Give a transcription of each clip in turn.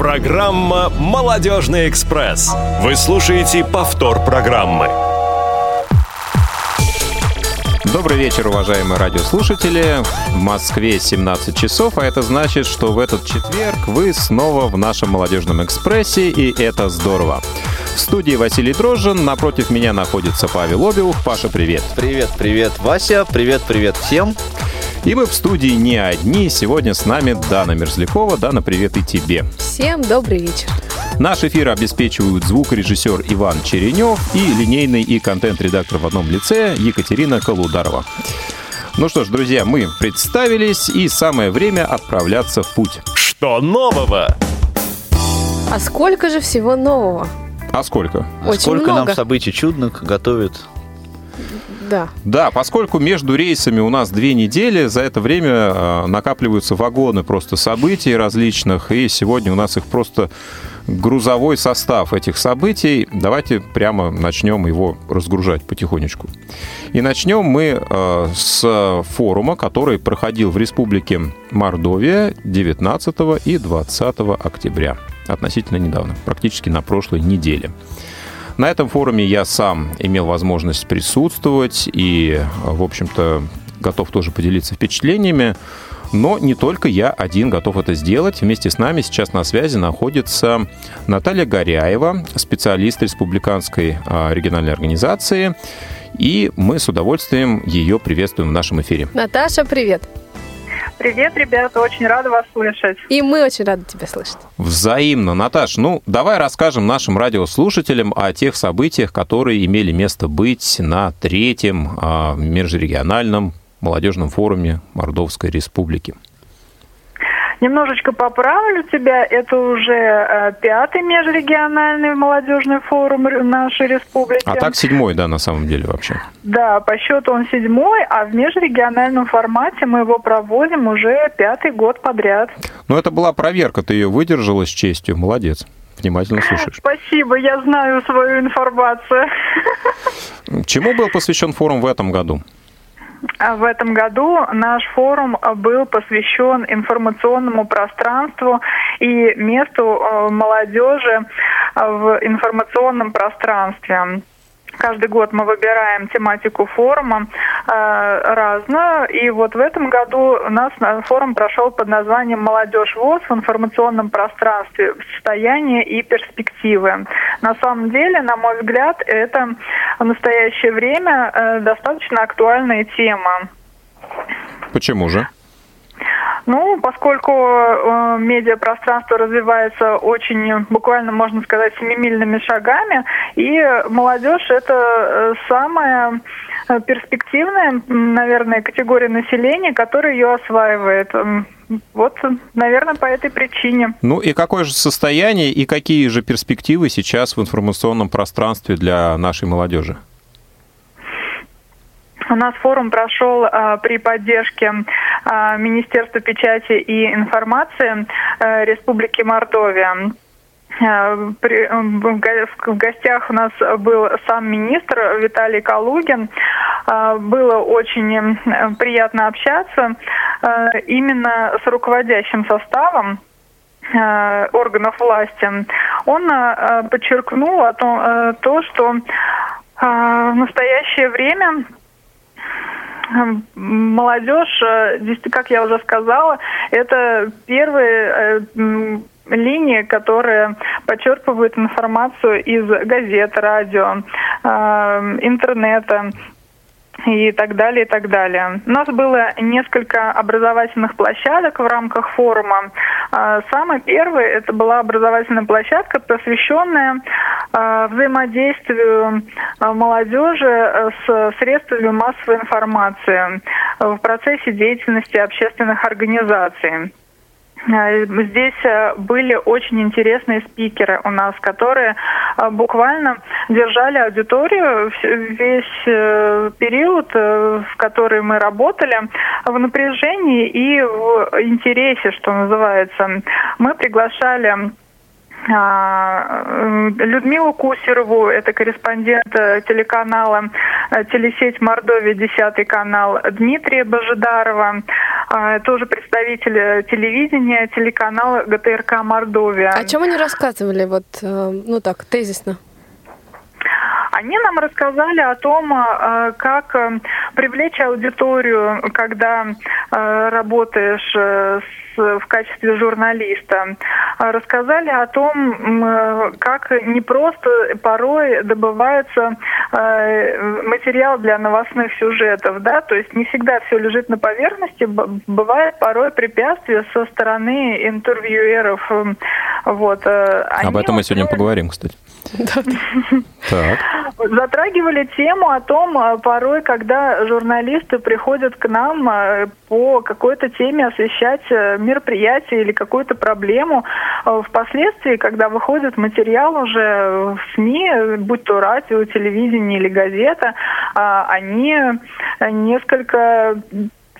Программа «Молодежный экспресс». Вы слушаете повтор программы. Добрый вечер, уважаемые радиослушатели. В Москве 17 часов, а это значит, что в этот четверг вы снова в нашем молодежном экспрессе, и это здорово. В студии Василий Дрожжин, напротив меня находится Павел Обиух. Паша, привет. Привет, привет, Вася, привет, привет всем. И мы в студии не одни. Сегодня с нами Дана Мерзлякова. Дана, привет и тебе. Всем добрый вечер. Наш эфир обеспечивают звукорежиссер Иван Черенев и линейный и контент-редактор в одном лице Екатерина Колударова. Ну что ж, друзья, мы представились, и самое время отправляться в путь. Что нового? А сколько же всего нового? А сколько? Очень Сколько много. нам событий чудных готовят. Да. Да, поскольку между рейсами у нас две недели, за это время э, накапливаются вагоны просто событий различных, и сегодня у нас их просто грузовой состав этих событий. Давайте прямо начнем его разгружать потихонечку. И начнем мы э, с форума, который проходил в Республике Мордовия 19 и 20 октября. Относительно недавно, практически на прошлой неделе. На этом форуме я сам имел возможность присутствовать и, в общем-то, готов тоже поделиться впечатлениями. Но не только я один готов это сделать. Вместе с нами сейчас на связи находится Наталья Горяева, специалист республиканской а, региональной организации. И мы с удовольствием ее приветствуем в нашем эфире. Наташа, привет. Привет, ребята, очень рада вас слышать. И мы очень рады тебя слышать. Взаимно. Наташ, ну, давай расскажем нашим радиослушателям о тех событиях, которые имели место быть на третьем а, межрегиональном молодежном форуме Мордовской Республики. Немножечко поправлю тебя, это уже э, пятый межрегиональный молодежный форум нашей республики. А так седьмой, да, на самом деле вообще. Да, по счету он седьмой, а в межрегиональном формате мы его проводим уже пятый год подряд. Но это была проверка, ты ее выдержала с честью, молодец. Внимательно слушаешь. Спасибо, я знаю свою информацию. Чему был посвящен форум в этом году? А В этом году наш форум а, был посвящен информационному пространству и месту э, молодежи а, в информационном пространстве. Каждый год мы выбираем тематику форума э, разную, и вот в этом году у нас на- форум прошел под названием «Молодежь ВОЗ в информационном пространстве. Состояние и перспективы». На самом деле, на мой взгляд, это в настоящее время э, достаточно актуальная тема. Почему же? Ну, поскольку э, медиапространство развивается очень, буквально можно сказать, семимильными шагами, и молодежь это э, самая э, перспективная, наверное, категория населения, которая ее осваивает. Вот, наверное, по этой причине. Ну и какое же состояние и какие же перспективы сейчас в информационном пространстве для нашей молодежи? У нас форум прошел а, при поддержке а, Министерства печати и информации а, Республики Мордовия. В го- в гостях у нас был сам министр Виталий Калугин. Было очень приятно общаться именно с руководящим составом э, органов власти, он э, подчеркнул о том, э, то, что э, в настоящее время э, молодежь, э, как я уже сказала, это первые э, линии, которые подчерпывают информацию из газет, радио, э, интернета и так далее, и так далее. У нас было несколько образовательных площадок в рамках форума. А, Самый первый это была образовательная площадка, посвященная а, взаимодействию а, молодежи э, с средствами массовой информации в процессе деятельности общественных организаций. Э, Здесь э, были очень интересные спикеры у нас, которые э, буквально держали аудиторию весь период, в который мы работали, в напряжении и в интересе, что называется. Мы приглашали Людмилу Кусерову, это корреспондент э, телеканала э, телесеть Мордовия, 10 канал, Дмитрия Божидарова, а, тоже представитель телевидения телеканала ГТРК Мордовия. О чем они рассказывали, вот, ну так, тезисно? Они нам рассказали о том, как привлечь аудиторию, когда работаешь с в качестве журналиста, а, рассказали о том, как не просто порой добывается а, материал для новостных сюжетов, да, то есть не всегда все лежит на поверхности, бывает порой препятствия со стороны интервьюеров. Вот. А, они Об этом мы сегодня поговорим, кстати. Так. Затрагивали тему о том, порой, когда журналисты приходят к нам по какой-то теме освещать мероприятие или какую-то проблему, э, впоследствии, когда выходит материал уже в СМИ, будь то радио, телевидение или газета, а, они несколько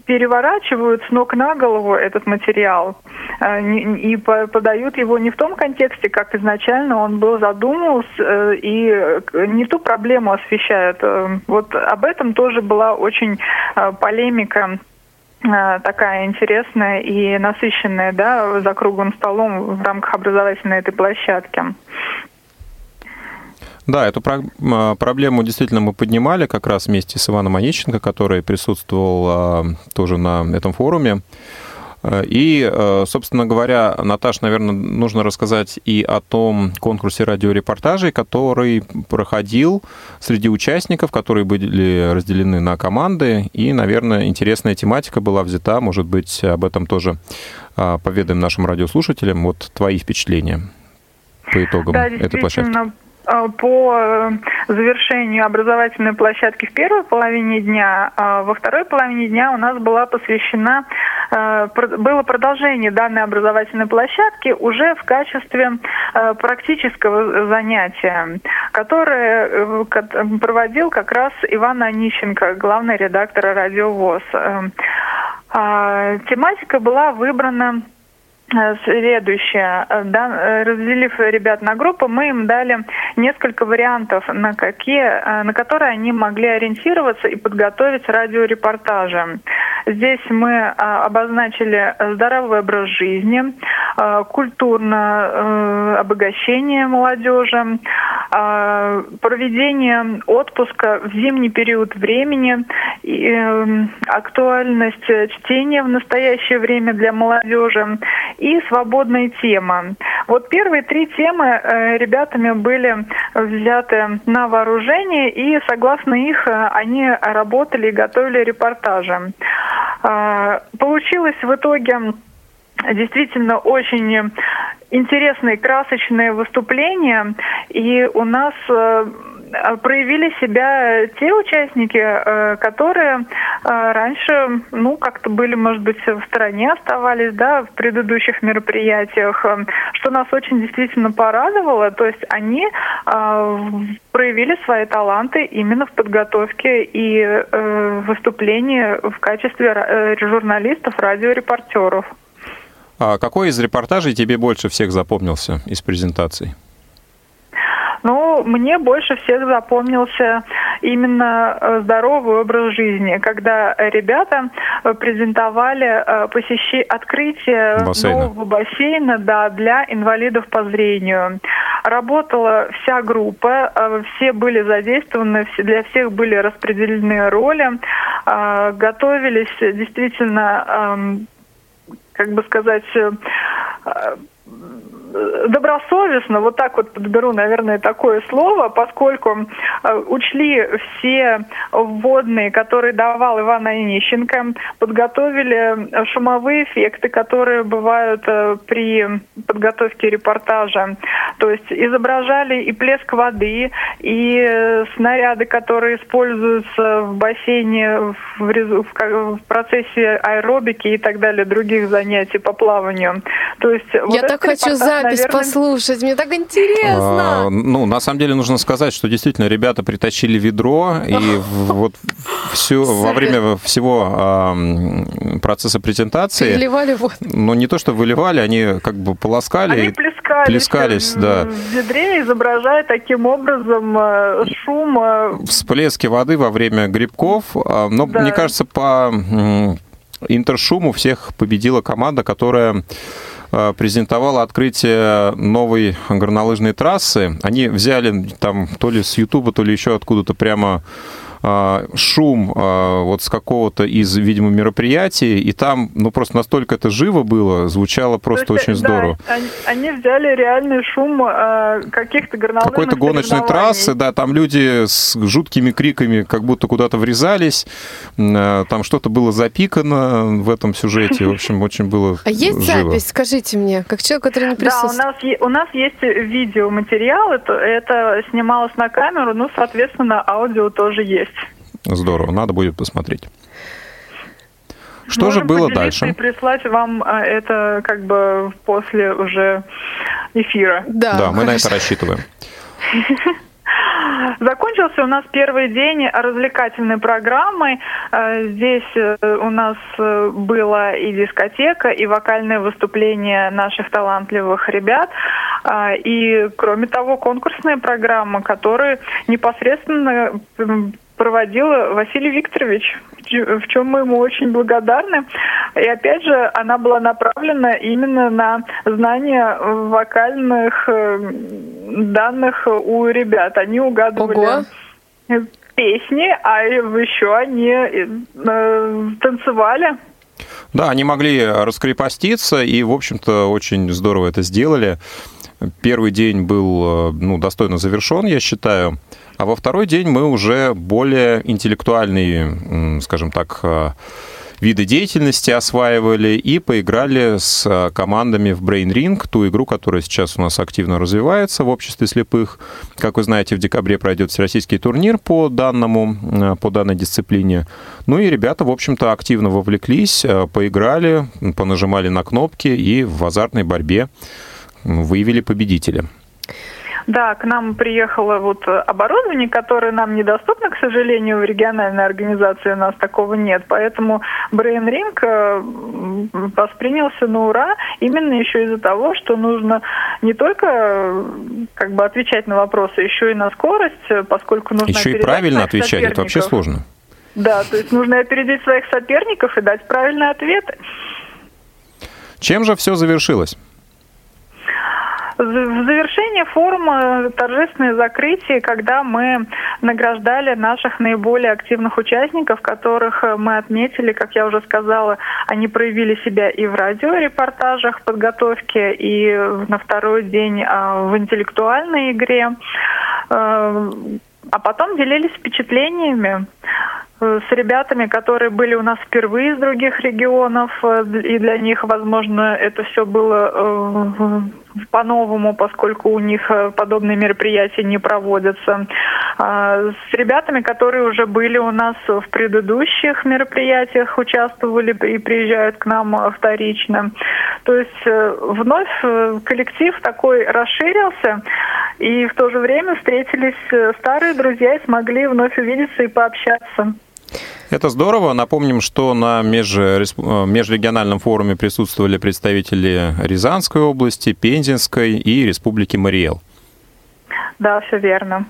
переворачивают с ног на голову этот материал э, и подают его не в том контексте, как изначально он был задумывался, э, и не ту проблему освещают. Вот об этом тоже была очень полемика такая интересная и насыщенная, да, за круглым столом в рамках образовательной этой площадки. Да, эту э, проблему действительно мы поднимали как раз вместе с Иваном Онищенко, который присутствовал а, тоже на этом форуме. Э, и, э, собственно говоря, Наташ, наверное, нужно рассказать и о том конкурсе радиорепортажей, который проходил среди участников, которые были разделены на команды. И, наверное, интересная тематика была взята. Может быть, об этом тоже а, поведаем нашим радиослушателям. Вот твои впечатления по итогам да, этой площадки. А, по э, завершению образовательной площадки в первой половине дня, а во второй половине дня у нас была посвящена, э, было продолжение данной образовательной площадки уже в качестве э, практического занятия, которое проводил как раз Иван Онищенко, главный редактор «Радио ВОЗ». А, тематика была выбрана Э, следующее. Э, да, э, разделив ребят на группы, мы им дали несколько вариантов, на, какие, на которые они могли ориентироваться и подготовить радиорепортажи. Здесь мы обозначили здоровый образ жизни, культурное обогащение молодежи, проведение отпуска в зимний период времени, актуальность чтения в настоящее время для молодежи и свободная тема. Вот первые три темы э, ребятами были взяты на вооружение, и согласно их э, они работали и готовили репортажи. Э, получилось в итоге действительно очень интересные, красочные выступления, и у нас а проявили себя те участники, э, которые э, раньше, ну, как-то были, может быть, в стороне оставались, да, в предыдущих мероприятиях, э, что нас очень действительно порадовало. То есть они проявили свои таланты именно в подготовке и выступлении в качестве журналистов, радиорепортеров. А какой из репортажей тебе больше всех запомнился из презентаций? Ну, мне больше всех запомнился именно э, здоровый образ жизни, когда ребята э, презентовали э, посещи... открытие бассейна. нового бассейна да, для инвалидов по зрению. Работала вся группа, все были задействованы, для всех были распределены роли, готовились действительно, эм, как бы сказать, добросовестно, вот так вот подберу, наверное, такое слово, поскольку э, учли все вводные, которые давал Иван Онищенко, подготовили шумовые эффекты, которые бывают э, при подготовке репортажа. То есть изображали и плеск воды, и э, снаряды, которые используются в бассейне в процессе аэробики и так далее, других занятий по плаванию. То есть, Я вот так хочу за запись наверное... послушать. Мне так интересно. А, ну, на самом деле нужно сказать, что действительно ребята притащили ведро, и вот все, во время всего а, процесса презентации... Выливали воду. Ну, не то, что выливали, они как бы полоскали. Они плескали плескались, плескались в, да. в ведре, изображая таким образом э, шум. Э, Всплески воды во время грибков. А, но, Да. мне кажется, по интершуму всех победила команда, которая э, презентовала открытие новой горнолыжной трассы. Они взяли там то ли с Ютуба, то ли еще откуда-то прямо э, шум э, вот с какого-то из, видимо, мероприятий, и там, ну, просто настолько это живо было, звучало просто то есть, очень да, здорово. они, они взяли реальный шум э, каких-то горнолыжных какой-то гоночной трассы, да, там люди с жуткими криками как будто куда-то врезались, там что-то было запикано в этом сюжете, в общем, очень было А есть живо. запись, скажите мне, как человек, который не Да, у присутствует? нас, у нас есть видеоматериал, это, это снималось на камеру, ну, соответственно, аудио тоже есть. Здорово, надо будет посмотреть. Что Можем же было дальше? И прислать вам а, это как бы после уже эфира. Да, Да, мы на это рассчитываем. Закончился у нас первый день развлекательной программой. Э, Здесь э, у нас э, была и дискотека, и вокальное выступление наших талантливых ребят. А, И, кроме того, конкурсная программа, которую непосредственно проводил Василий Викторович, в чем мы ему очень благодарны. И опять же, она была направлена именно на знание вокальных э, данных у ребят. Они угадывали Ого. песни, а еще они э, танцевали. Да, они могли раскрепоститься, и, в общем-то, очень здорово это сделали. Первый день был э, ну, достойно завершен, я считаю. А во второй день мы уже более интеллектуальные, скажем так, э, виды деятельности осваивали и поиграли с э, командами в Brain Ring, ту игру, которая сейчас у нас активно развивается в обществе слепых. Как вы знаете, в декабре пройдет всероссийский турнир по данному, э, по данной дисциплине. Ну и ребята, в общем-то, активно вовлеклись, поиграли, понажимали на кнопки и в азартной борьбе выявили победителя. Да, к нам приехало вот оборудование, которое нам недоступно, к сожалению, в региональной организации у нас такого нет. Поэтому Brain Ring э, воспринялся на ура именно еще из-за того, что нужно не только э, как бы отвечать на вопросы, еще и на скорость, э, поскольку нужно Еще и правильно отвечать, это вообще сложно. Да, то есть нужно опередить своих соперников и дать правильные ответы. Чем же все завершилось? В завершение форума торжественное закрытие, когда мы награждали наших наиболее активных участников, которых э, мы отметили, как я уже сказала, они проявили себя и в радиорепортажах подготовке, и на второй день а, в интеллектуальной игре. А потом делились впечатленлениями э, с ребятами, которые были у нас впервые из других регионов, э, и для них, возможно, это все было э, по-новому, поскольку у них подобные мероприятия не проводятся. А, С ребятами, которые уже были у нас в предыдущих мероприятиях, участвовали и приезжают к нам вторично. То есть вновь коллектив такой расширился, и в то же время встретились э, старые друзья и смогли вновь увидеться и пообщаться. Это здорово. Напомним, что на э, межрегиональном форуме присутствовали представители Рязанской области, Пензенской и Республики Мариэл. Да, все верно.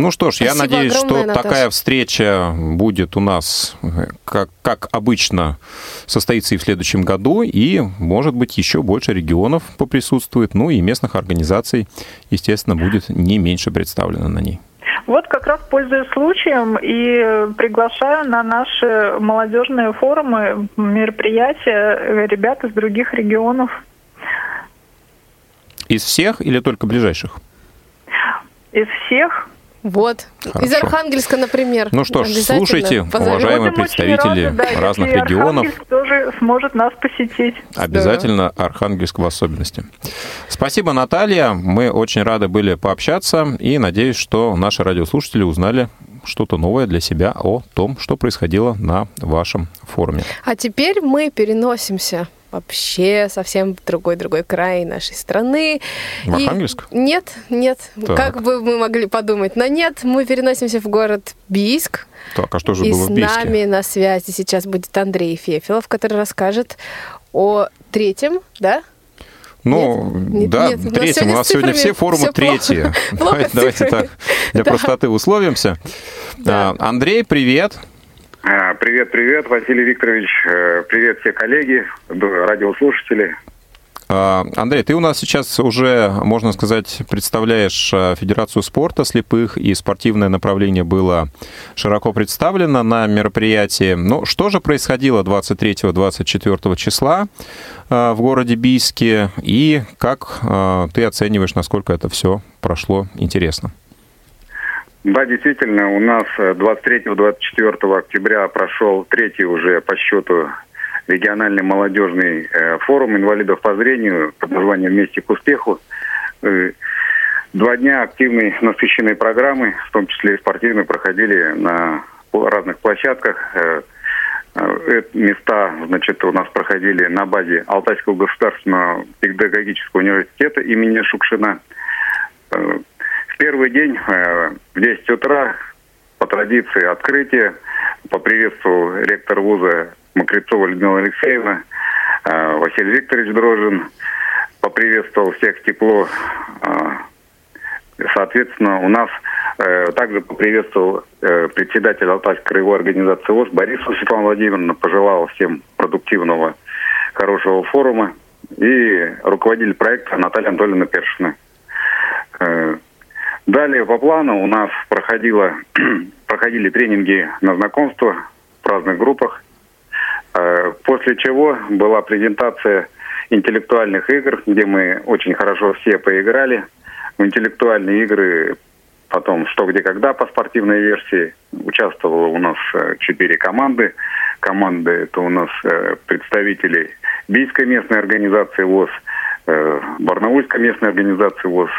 Ну что ж, я Спасибо надеюсь, что огромное, Наташа. такая встреча будет у нас, э, как, как обычно, состоится и в следующем году, и, может быть, еще больше регионов поприсутствует, ну и местных организаций, естественно, будет не меньше представлено на ней. Вот как раз пользуясь случаем и приглашаю на наши молодежные форумы, мероприятия э, ребят из других регионов. Из всех или только ближайших? Из всех. Вот. Из Хорошо. Архангельска, например. Ну что ж, слушайте, позовем. уважаемые Будем представители рады, да, разных регионов. Архангельск тоже сможет нас посетить. Обязательно Архангельск в особенности. Спасибо, Наталья. Мы очень рады были пообщаться и надеюсь, что наши радиослушатели узнали что-то новое для себя о том, что происходило на вашем форуме. А теперь мы переносимся вообще совсем другой-другой край нашей страны. В И- Архангельск? Нет, нет. Так. Как бы мы могли подумать. Но нет, мы переносимся в город Бийск. Так, а что же и было с в Бийске? нами на связи сейчас будет Андрей Фефилов, который расскажет о третьем, да? Ну, Нет? да, Нет, нет, у нас третьим. У сегодня нас с сегодня все форумы плохо. третьи. Плохо Давайте, с давайте так, для Да. простоты условимся. Да. А, Андрей, привет. А, Привет, привет, Василий Викторович. Э, Привет все коллеги, радиослушатели. А, Андрей, ты у нас сейчас уже, можно сказать, представляешь а, Федерацию спорта слепых, и спортивное направление было широко представлено на мероприятии. Но что же происходило 23-24 числа в городе Бийске, и как ты оцениваешь, насколько это все прошло интересно? Да, действительно, у нас э, 23-24 октября прошел третий уже по счету региональный молодежный э, форум инвалидов по зрению под названием «Вместе к успеху». Э, Два дня активной, насыщенной программы, в том числе и спортивной, проходили на разных площадках. Э, э, Места, значит, у нас проходили на базе Алтайского государственного педагогического университета имени Шукшина. Первый день э, в 10 утра по традиции открытия поприветствовал ректор вуза Макрицова Людмила Алексеевна, э, Василий Викторович Дрожин, поприветствовал всех тепло. Э, Соответственно, у нас также поприветствовал председатель Алтайской краевой организации ВОЗ Борисова Светлана Владимировна, пожелал всем продуктивного, хорошего форума и руководитель проекта Наталья Анатольевна Першина. Далее по плану у нас проходило, проходили тренинги на знакомство в разных группах, Э, после чего была презентация интеллектуальных игр, где мы очень хорошо все поиграли. В интеллектуальные игры потом «Что, где, когда» по спортивной версии. Участвовало у нас э, четыре команды. Команды – это у нас э, представители Бийской местной организации ВОЗ, Барнаульской местной организации ВОЗ,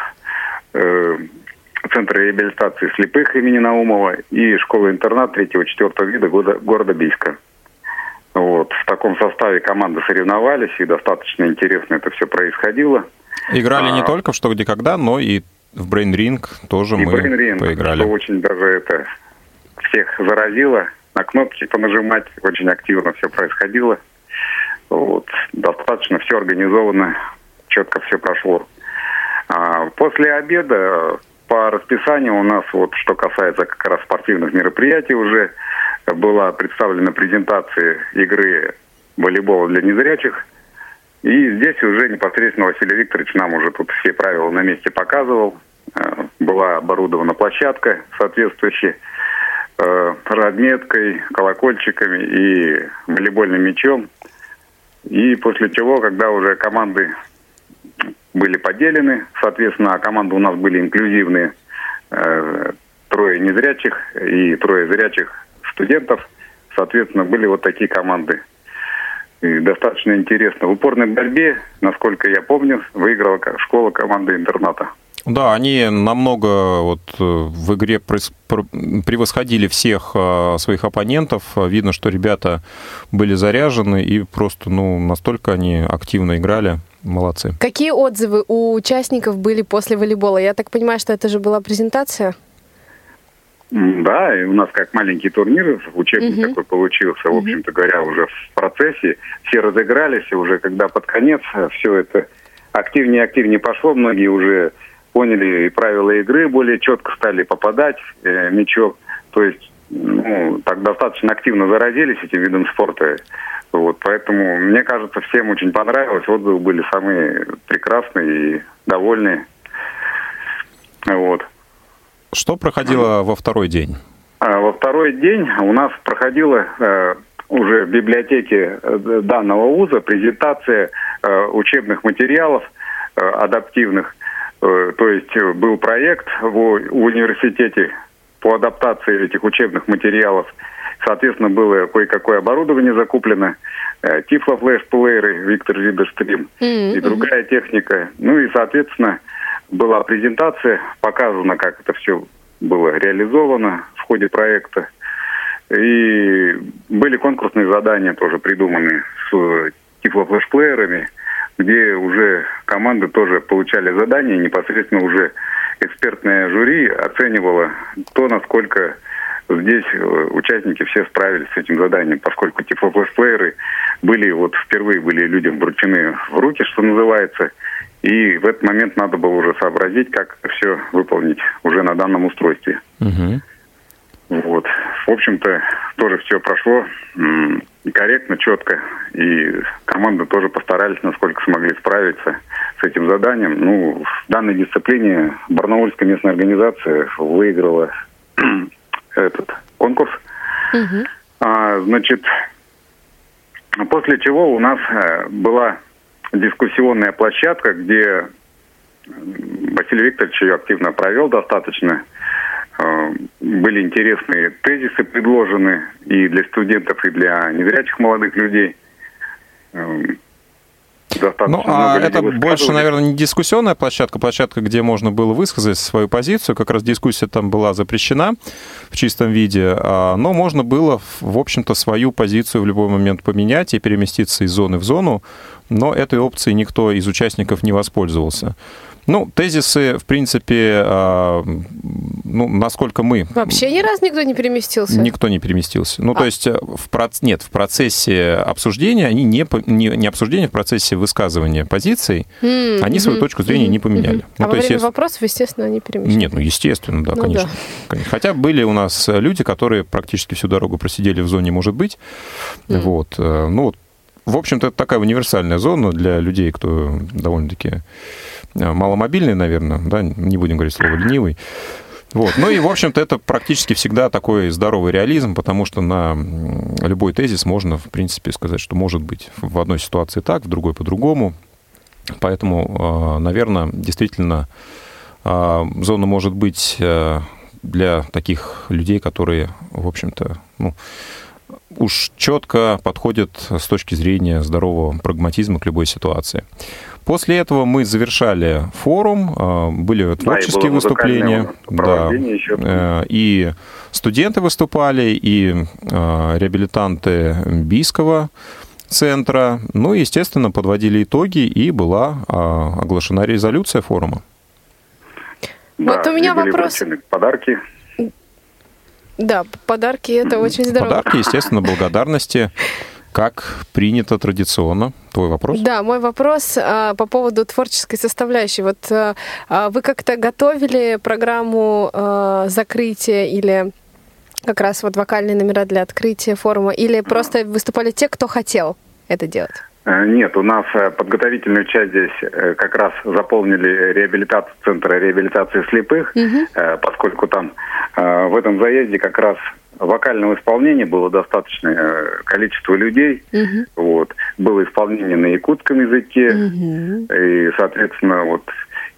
э, Центр реабилитации слепых имени Наумова и школа-интернат 3-4 вида года, города Бийска. Вот. В таком составе команды соревновались, и достаточно интересно это все происходило. Играли не А. только в «Что, где, когда», но и в Ring тоже и мы Brain Ring, поиграли. что очень даже это всех заразило. На кнопки понажимать очень активно все происходило. Вот. Достаточно все организовано, четко все прошло. А после обеда по расписанию у нас, вот что касается как раз спортивных мероприятий, уже была представлена презентация игры волейбола для незрячих. И здесь уже непосредственно Василий Викторович нам уже тут все правила на месте показывал. Э, Была оборудована площадка соответствующая э, разметкой, колокольчиками и волейбольным мячом. И после чего, когда уже команды были поделены, соответственно, команды у нас были инклюзивные, э, трое незрячих и трое зрячих студентов, соответственно, были вот такие команды. И достаточно интересно. В упорной борьбе, насколько я помню, выиграла ко- школа команды интерната. Да, они намного вот э, в игре превосходили всех э, своих оппонентов. Видно, что ребята были заряжены и просто, ну, настолько они активно играли. Молодцы. Какие отзывы у участников были после волейбола? Я так понимаю, что это же была презентация? Да, и у нас как маленький турнир, учебник Мгм. такой получился, в общем-то говоря, уже в процессе. Все разыгрались, и уже когда под конец все это активнее и активнее пошло, многие уже поняли и правила игры, более четко стали попадать э, мячом. То есть, ну, так достаточно активно заразились этим видом спорта. Вот, поэтому, мне кажется, всем очень понравилось. Отзывы были самые прекрасные и довольные. Вот. Что проходило во второй день? А Во второй день у нас проходила э, уже в библиотеке э, данного вуза презентация э, учебных материалов э, адаптивных. Э, то есть э, был проект в, в университете по адаптации этих учебных материалов. Соответственно, было кое-какое оборудование закуплено, э, тифлофлеш-плееры Виктор Видерстрим М, и другая техника. Ну и, соответственно, была презентация, показано, как это все было реализовано в ходе проекта. И были конкурсные задания тоже придуманы с тифлофлешплеерами, где уже команды тоже получали задания, непосредственно уже экспертное жюри оценивало, кто насколько здесь э, участники все справились с этим заданием, поскольку теплоплейеры были, вот впервые были людям вручены в руки, что называется, и в этот момент надо было уже сообразить, как все выполнить уже на данном устройстве. Мгм. Вот. В общем-то, тоже все прошло корректно, четко. И команды тоже постарались, насколько смогли справиться с этим заданием. Ну, в данной дисциплине Барнаульская местная организация выиграла этот конкурс. Мгм. А, значит, после чего у нас э, была дискуссионная площадка, где Василий Викторович ее активно провел достаточно. Э, Были интересные тезисы предложены и для студентов, и для незрячих молодых людей. Э, Достаточно Ну, а это больше, наверное, не дискуссионная площадка, площадка, где можно было высказать свою позицию. Как раз дискуссия там была запрещена в чистом виде, а, но можно было, в общем-то, свою позицию в любой момент поменять и переместиться из зоны в зону, но этой опцией никто из участников не воспользовался. Ну, тезисы, в принципе, а, ну, насколько мы... Вообще ни разу никто не переместился? Никто не переместился. Ну, то А. есть, э, в проц... нет, в процессе обсуждения, они не, не, не обсуждения, в процессе высказывания позиций, М, они свою точку зрения мгм, не поменяли. мгм. Ну, а то во есть, время если- вопросов, естественно, они переместились? Нет, ну, естественно, да, Ну конечно. Конечно. Хотя были у нас люди, которые практически всю дорогу просидели в зоне «может быть». Мгм. Вот. э, Ну, вот, в общем-то, это такая универсальная зона для людей, кто довольно-таки э, маломобильный, наверное, да, не будем говорить слово «ленивый». Вот. Ну и, в общем-то, это практически всегда такой здоровый реализм, потому что на любой тезис можно, в принципе, сказать, что может быть в одной ситуации так, в другой по-другому. Поэтому, наверное, действительно, а, зона может быть э, для таких людей, которые, в общем-то, ну, уж четко подходят с точки зрения здорового прагматизма к любой ситуации. После этого мы завершали форум, а, были творческие было музыкальное выступления, да, еще. Э, и студенты выступали, и э, реабилитанты Бийского центра. Ну и, естественно, подводили итоги, и была а, оглашена резолюция форума. Вот у меня и вопрос. Подарки. Да, подарки это очень здорово. Подарки, естественно, благодарности, как принято традиционно. Твой вопрос? Да, мой вопрос а, по поводу творческой составляющей. Вот а, а, вы как-то готовили программу а, закрытия или как раз вот вокальные номера для открытия форума, или просто выступали те, кто хотел это делать? Э, Нет, у нас э, подготовительную часть здесь э, как раз заполнили реабилитацию Центра реабилитации слепых, э, поскольку там в этом заезде как раз вокального исполнения было достаточное количество людей. Вот. Было исполнение на якутском языке. И, соответственно, вот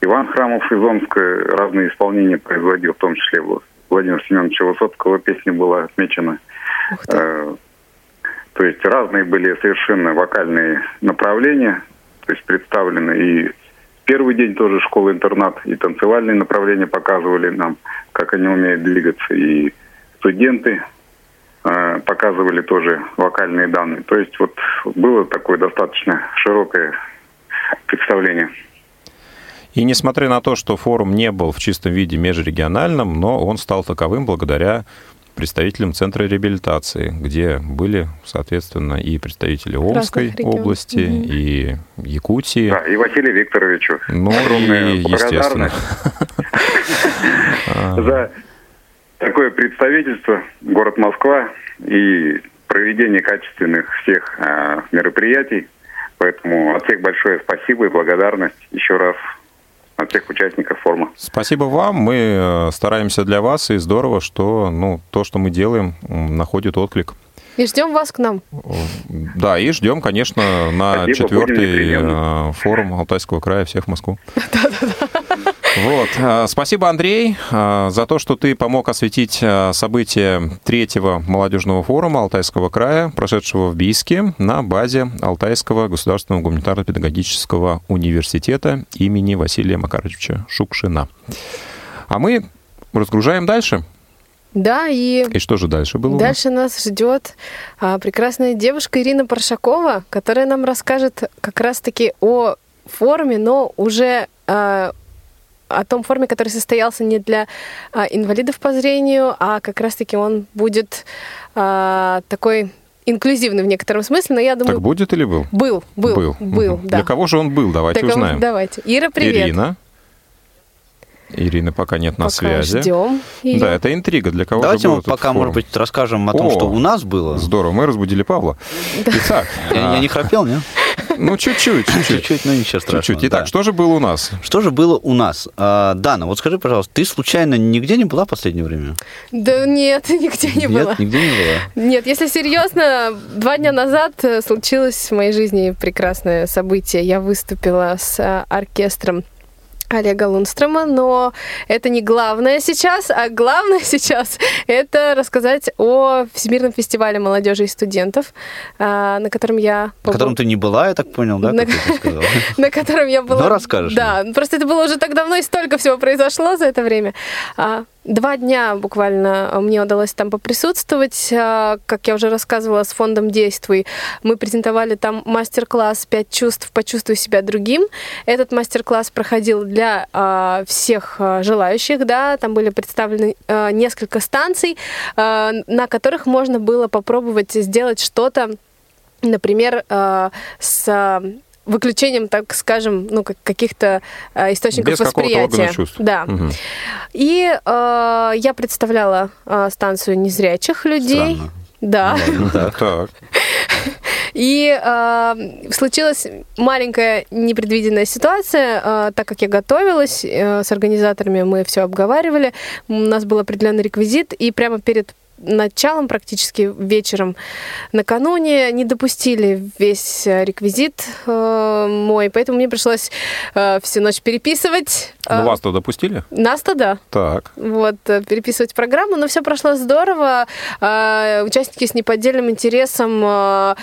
Иван Храмов из Омска разные исполнения производил, в том числе Владимир Семеновича Высоцкого песня была отмечена. Э, То есть разные были совершенно вокальные направления, то есть представлены и первый день тоже школа-интернат, и танцевальные направления показывали нам, как они умеют двигаться, и студенты э, показывали тоже вокальные данные. То есть вот было такое достаточно широкое представление. И несмотря на то, что форум не был в чистом виде межрегиональным, но он стал таковым благодаря представителям Центра реабилитации, где были, соответственно, и представители Омской области, Мгм. и Якутии. Да, и Василию Викторовичу Ну огромная и, естественно. благодарность за такое представительство, город Москва и проведение качественных всех э, мероприятий. Поэтому от всех большое спасибо и благодарность еще раз от всех участников форума. Спасибо вам. Мы э, стараемся для вас, и здорово, что ну, то, что мы делаем, находит отклик. И ждем вас к нам. Да, и ждем, конечно, на четвертый э, форум Алтайского края всех в Москву. Вот. э, Спасибо, Андрей, э, за то, что ты помог осветить э, события третьего молодежного форума Алтайского края, прошедшего в Бийске на базе Алтайского государственного гуманитарно-педагогического университета имени Василия Макаровича Шукшина. А мы разгружаем дальше. Да, и И что же дальше было? нас? Дальше нас ждет а, прекрасная девушка Ирина Паршакова, которая нам расскажет как раз-таки о форуме, но уже а, о том форуме, который состоялся не для а, инвалидов по зрению, а как раз-таки он будет а, такой инклюзивный в некотором смысле, но я думаю... Так будет или был? Был, был, Был. был, Мгм. да. Для кого же он был? Давайте Для кого- узнаем. Давайте. Ира, привет. Ирина. Ирины пока нет на Пока связи. ждем её. Да, это интрига. Для кого Давайте же был мы этот пока, форум? может быть, расскажем о том, О, что у нас было. Здорово, мы разбудили Павла. Итак, Я, а, я не храпел, не? Ну чуть-чуть, чуть-чуть. Чуть-чуть, но ничего страшного. Чуть-чуть. Итак, да. что же было у нас? Что же было у нас? А, Дана, вот скажи, пожалуйста, ты случайно нигде не была в последнее время? Да нет, нигде не Нет, было. нигде не была. Нет, если серьезно, два дня назад э, случилось в моей жизни прекрасное событие. Я выступила с э, оркестром Олега Лунстрома, но это не главное сейчас, а главное сейчас это рассказать о Всемирном фестивале молодежи и студентов, а, на котором я На котором ты не была, я так понял, да? На- на котором я была. Ну, расскажешь Да, просто это было уже так давно, и столько всего произошло за это время. Два дня буквально мне удалось там поприсутствовать. А, Как я уже рассказывала, с фондом «Действуй» мы презентовали там мастер-класс «Пять чувств. Почувствуй себя другим». Этот мастер-класс проходил для а, всех а, желающих, да, там были представлены несколько станций, на которых можно было попробовать сделать что-то, например, э, с э, выключением, так скажем, ну, как- каких-то э, источников Без восприятия. чувств. Да. Мгм. И э, я представляла э, станцию незрячих людей. Странно. Да. Ну, так. Так. И э, случилась маленькая непредвиденная ситуация, э, так как я готовилась э, с организаторами, мы все обговаривали, у нас был определенный реквизит, и прямо перед началом практически вечером накануне не допустили весь э, реквизит э, мой, поэтому мне пришлось э, всю ночь переписывать. Ну, Э, вас-то допустили? Нас-то да Так. вот, э, переписывать программу, но все прошло здорово. Э, Участники с неподдельным интересом э,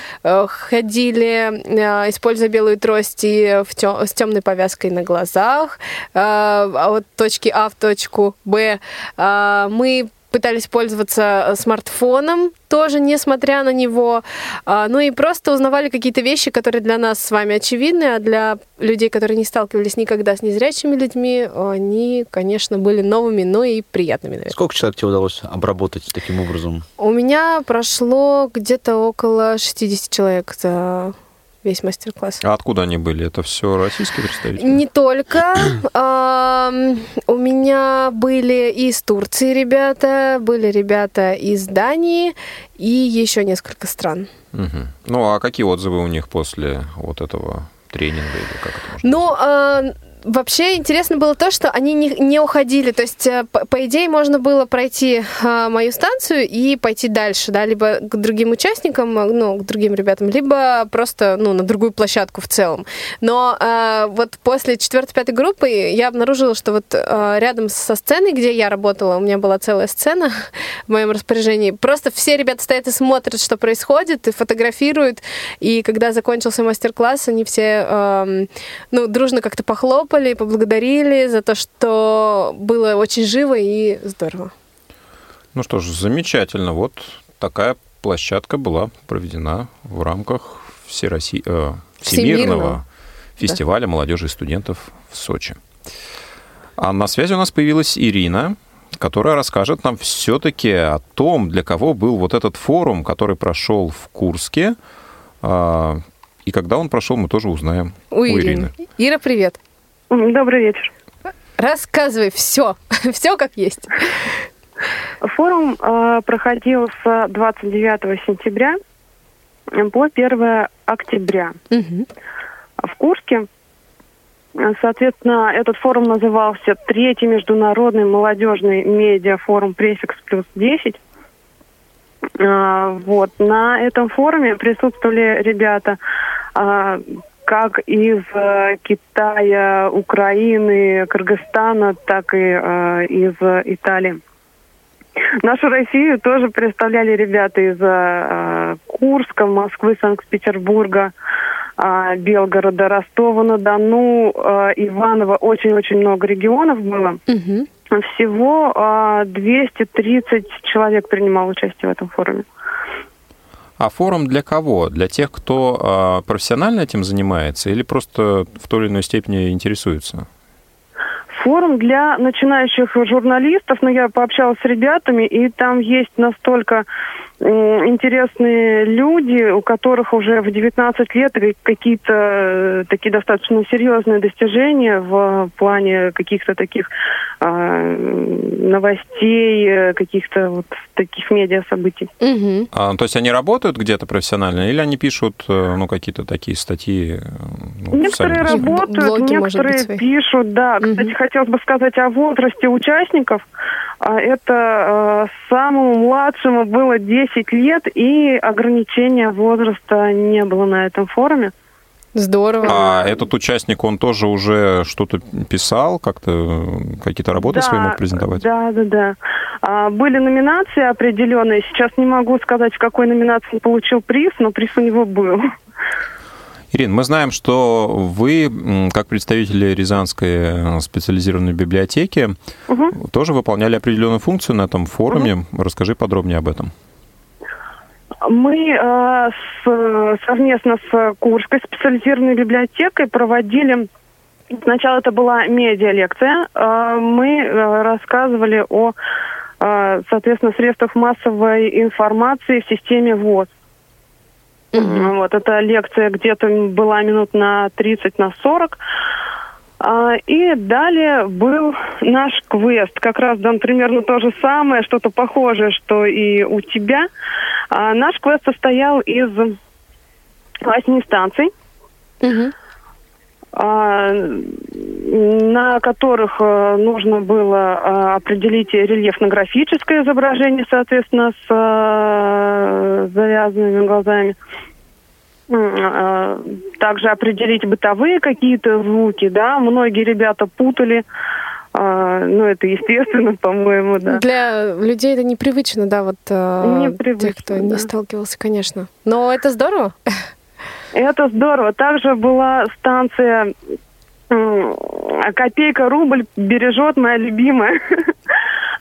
ходили, э, используя белую трость и в тё- с темной повязкой на глазах, э, а от точки А в точку Б. Э, Мы пытались пользоваться смартфоном, тоже несмотря на него. А, Ну и просто узнавали какие-то вещи, которые для нас с вами очевидны, а для людей, которые не сталкивались никогда с незрячими людьми, они, конечно, были новыми, но и приятными, наверное. Сколько человек тебе удалось обработать таким образом? У меня прошло где-то около 60 человек за весь мастер-класс. А откуда они были? Это все российские представители? Не только. У меня были из Турции ребята, были ребята из Дании и еще несколько стран. Ну, а какие отзывы у них после вот этого тренинга или как это можно Ну, а, вообще интересно было то, что они не, не уходили. То есть, э, по, по идее, можно было пройти а, мою станцию и пойти дальше, да, либо к другим участникам, а, ну, к другим ребятам, либо просто, ну, на другую площадку в целом. Но а, вот после четвертой-пятой группы я обнаружила, что вот а, рядом со сценой, где я работала, у меня была целая сцена в моем распоряжении, просто все ребята стоят и смотрят, что происходит, и фотографируют. И когда закончился мастер-класс, они все, эм, ну, дружно как-то похлопали, поблагодарили за то, что было очень живо и здорово. Ну что ж, замечательно. Вот такая площадка была проведена в рамках Всероси... э, Всемирного Всемирного. фестиваля молодежи и студентов в Сочи. А на связи у нас появилась Ирина, которая расскажет нам все-таки о том, для кого был вот этот форум, который прошел в Курске. А, И когда он прошел, мы тоже узнаем У, Ирины. Ира, привет. Добрый вечер. Рассказывай все, все как есть. Форум э, проходил с 29 сентября по 1 октября Мгм. в Курске. Э, Соответственно, этот форум назывался Третий международный молодежный медиафорум «Префикс плюс 10». Э, Вот. На этом форуме присутствовали ребята э, как из э, Китая, Украины, Кыргызстана, так и э, из э, Италии. Нашу Россию тоже представляли ребята из э, Курска, Москвы, Санкт-Петербурга, э, Белгорода, Ростова-на-Дону, э, Иваново. Очень-очень много регионов было. Всего э, 230 человек принимало участие в этом форуме. А форум для кого? Для тех, кто а, профессионально этим занимается или просто в той или иной степени интересуется? Фо- Форум для начинающих журналистов, но я пообщалась с ребятами, и там есть настолько интересные люди, у которых уже в 19 лет какие-то э, такие достаточно серьезные достижения в плане каких-то таких э, новостей, каких-то вот таких медиа событий. Угу. А, то есть они работают где-то профессионально или они пишут э, ну, какие-то такие статьи? Ну, некоторые сами? работают, Блоги, некоторые пишут, да. Угу. Кстати, хотелось бы сказать о возрасте участников. А это э, самому младшему было 10 лет, и ограничения возраста не было на этом форуме. Здорово. А этот участник, он тоже уже что-то писал, как-то какие-то работы да, свои мог презентовать? Да, да, да. А, были номинации определенные. Сейчас не могу сказать, в какой номинации он получил приз, но приз у него был. Ирина, мы знаем, что вы, как представители Рязанской э, специализированной библиотеки, угу. тоже выполняли определенную функцию на этом форуме. Угу. Расскажи подробнее об этом. Мы э, с, совместно с Курской специализированной библиотекой проводили Сначала это была медиа-лекция. Э, мы э, рассказывали о, э, соответственно, средствах массовой информации в системе ВОЗ. Угу. Вот, эта лекция где-то была минут на 30, на 40. А, и далее был наш квест. Как раз там примерно то же самое, что-то похожее, что и у тебя. А, наш квест состоял из восьми станций. Угу. на которых э, нужно было э, определить рельефно-графическое изображение, соответственно, с э, завязанными глазами. А, также определить бытовые какие-то звуки, да, многие ребята путали, а, ну, это естественно, по-моему, да. Для людей это непривычно, да, вот а, непривычно, тех, кто да. не сталкивался, конечно. Но это здорово. Это здорово. Также была станция «Копейка рубль бережет моя любимая».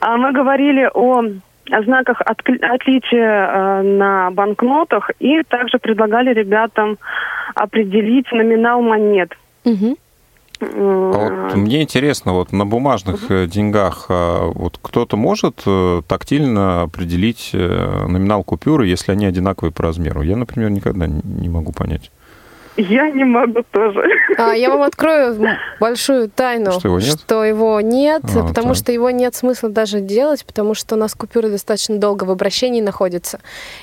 А мы говорили о о знаках от, отличия э, на банкнотах и также предлагали ребятам определить номинал монет. Угу. А вот мне интересно, вот на бумажных угу. деньгах а, вот кто-то может э, тактильно определить номинал купюры, если они одинаковые по размеру? Я, например, никогда не могу понять. Я не могу тоже. А, я вам открою большую тайну, что его нет, что его нет а, потому так. что его нет смысла даже делать, потому что у нас купюры достаточно долго в обращении находятся,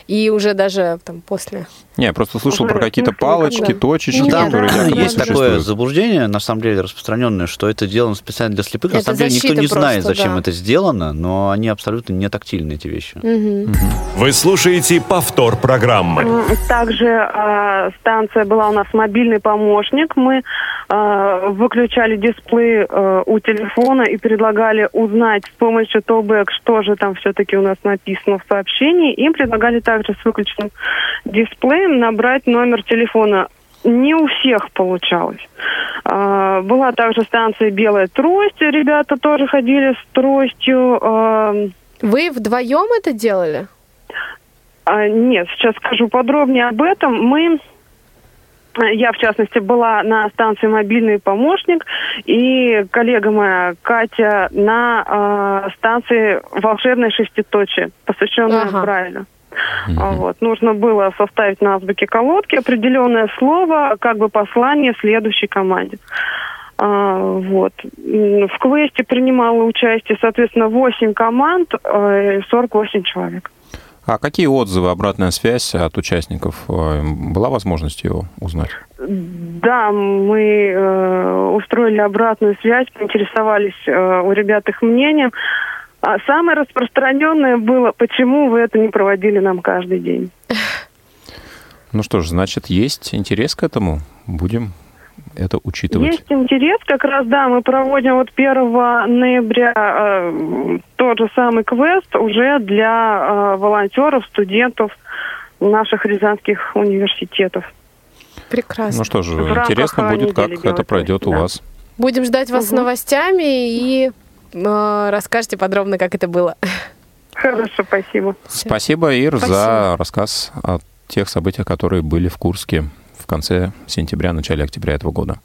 и уже даже там после не, я просто слышал про какие-то палочки, точечки, Нет, которые да, Есть такое заблуждение, на самом деле, распространенное, что это сделано специально для слепых. Это на самом деле никто не просто, знает, зачем да. это сделано, но они абсолютно не тактильны, эти вещи. Угу. Вы слушаете повтор программы. Также э, станция была у нас мобильный помощник. Мы э, выключали дисплей э, у телефона и предлагали узнать с помощью Тобэк, что же там все-таки у нас написано в сообщении. Им предлагали также с выключенным дисплеем набрать номер телефона. Не у всех получалось. А, была также станция «Белая трость». Ребята тоже ходили с тростью. А, Вы вдвоем это делали? А, нет, сейчас скажу подробнее об этом. Мы я, в частности, была на станции «Мобильный помощник», и коллега моя, Катя, на э, станции «Волшебное шеститочие», посвященное ага. Брайлю. Mm-hmm. Вот. Нужно было составить на азбуке колодки определенное слово, как бы послание следующей команде. А, вот. В квесте принимало участие, соответственно, 8 команд, 48 э, человек. А какие отзывы, обратная связь от участников? Э, была возможность его узнать? Да, мы э, устроили обратную связь, поинтересовались э, у ребят их мнением. А самое распространенное было, почему вы это не проводили нам каждый день. Ну что ж, значит, есть интерес к этому. Будем это учитывать. Есть интерес, как раз, да, мы проводим вот 1 ноября э, тот же самый квест уже для э, волонтеров, студентов наших рязанских университетов. Прекрасно. Ну что же, интересно будет, как это пройдет да. у вас. Будем ждать вас угу. с новостями и расскажете подробно, как это было. Хорошо, спасибо. Спасибо, Ир, спасибо. за рассказ о тех событиях, которые были в Курске в конце сентября, начале октября этого года.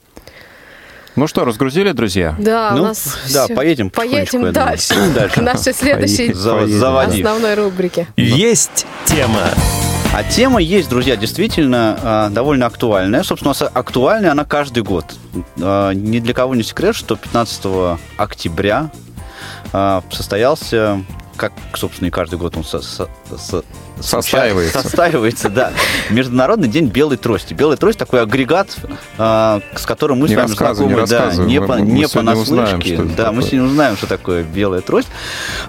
Ну что, разгрузили, друзья? Да, ну, у нас да, поедем Поедем дальше, дальше. К нашей следующей основной рубрике. Есть тема. А тема есть, друзья, действительно а, довольно актуальная. Собственно, актуальная она каждый год. А, ни для кого не секрет, что 15 октября а, состоялся как, собственно, и каждый год он со, со, Состаивается. Состаивается, да. Международный день белой трости. Белая трость такой агрегат, а, с которым мы не с вами знакомы. Не да, не мы, по, мы не понаслышке. Узнаем, да, мы сегодня узнаем, что такое белая трость.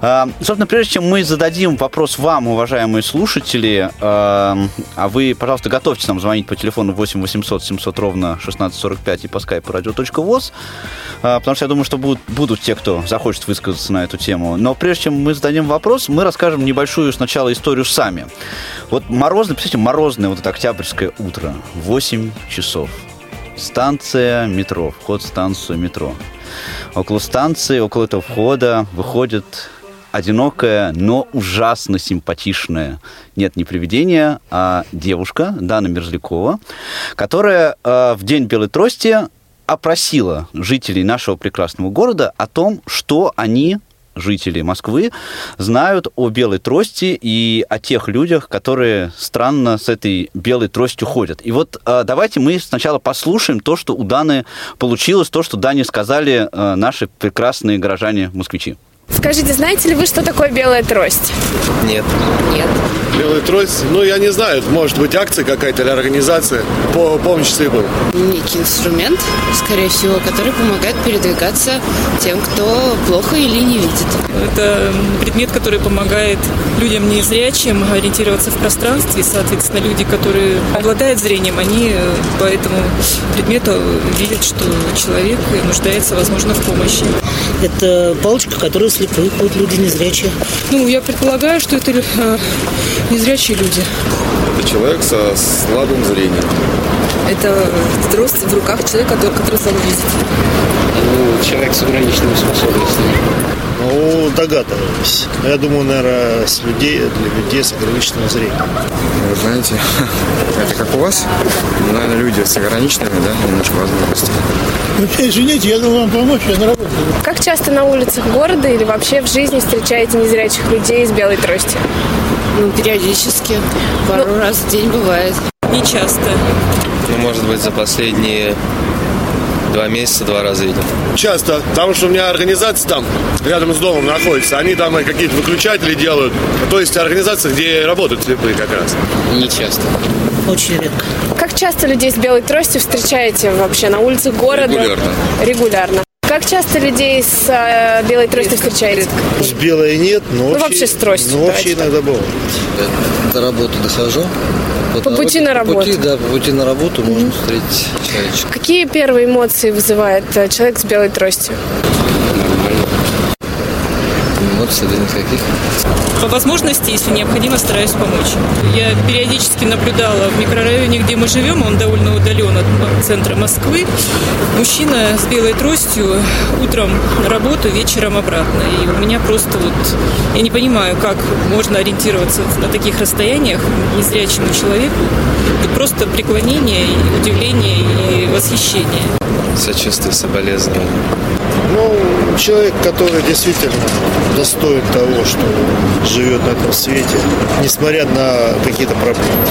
А, собственно, прежде чем мы зададим вопрос вам, уважаемые слушатели, а, а вы, пожалуйста, готовьтесь нам звонить по телефону 8 800 700 ровно 1645 и по скайпу radio.voz, а, потому что я думаю, что будут, будут те, кто захочет высказаться на эту тему. Но прежде чем мы зададим вопрос, мы расскажем небольшую сначала историю сами вами. Вот морозное, представьте, морозное вот это октябрьское утро, 8 часов. Станция метро, вход в станцию метро. Около станции, около этого входа выходит одинокая, но ужасно симпатичная, нет, не привидение, а девушка, Дана Мерзлякова, которая э, в День Белой Трости опросила жителей нашего прекрасного города о том, что они жители Москвы знают о белой трости и о тех людях, которые странно с этой белой тростью ходят. И вот э, давайте мы сначала послушаем то, что у Даны получилось, то, что Дане сказали э, наши прекрасные горожане-москвичи. Скажите, знаете ли вы, что такое белая трость? Нет. Нет. Белая трость? Ну, я не знаю, может быть акция какая-то или организация по помощи слепым. Некий инструмент, скорее всего, который помогает передвигаться тем, кто плохо или не видит. Это предмет, который помогает людям незрячим ориентироваться в пространстве. Соответственно, люди, которые обладают зрением, они по этому предмету видят, что человек нуждается, возможно, в помощи. Это палочка, которая слепые ходят, люди незрячие. Ну, я предполагаю, что это э, незрячие люди. Это человек со слабым зрением. Это трость в руках человека, который, который слабо видит. Ну, человек с ограниченными способностями. Ну, догадываюсь. Я думаю, наверное, с людей, для людей с ограниченным зрением. Вы знаете, это как у вас? Наверное, люди с ограниченными, да, немножко возможностями. Ну, извините, я должен вам помочь, я на работе. Как часто на улицах города или вообще в жизни встречаете незрячих людей с белой тростью? Ну, периодически. Пару ну, раз в день бывает. Не часто. Ну, может быть, за последние Два месяца, два раза видел. Часто, потому что у меня организация там рядом с домом находится. Они там какие-то выключатели делают. То есть организация, где работают слепые как раз. Не часто. Очень редко. Как часто людей с белой тростью встречаете вообще на улицах города? Регулярно. Регулярно. Как часто людей с э, белой тростью встречаете? С белой нет, но ну, вообще, вообще с тростью. Ну, вообще иногда бывает. До работы дохожу. Вот по на пути на работу? По пути, да, по пути на работу mm-hmm. можно встретить человечка. Какие первые эмоции вызывает э, человек с белой тростью? Эмоций да никаких. По возможности, если необходимо, стараюсь помочь. Я периодически наблюдала в микрорайоне, где мы живем, он довольно удален от центра Москвы. Мужчина с белой тростью утром на работу, вечером обратно. И у меня просто вот... Я не понимаю, как можно ориентироваться на таких расстояниях незрячему человеку. Это просто преклонение, удивление и восхищение. Сочувствие, соболезнования. Ну, человек, который действительно достоин того, что живет на этом свете, несмотря на какие-то проблемы.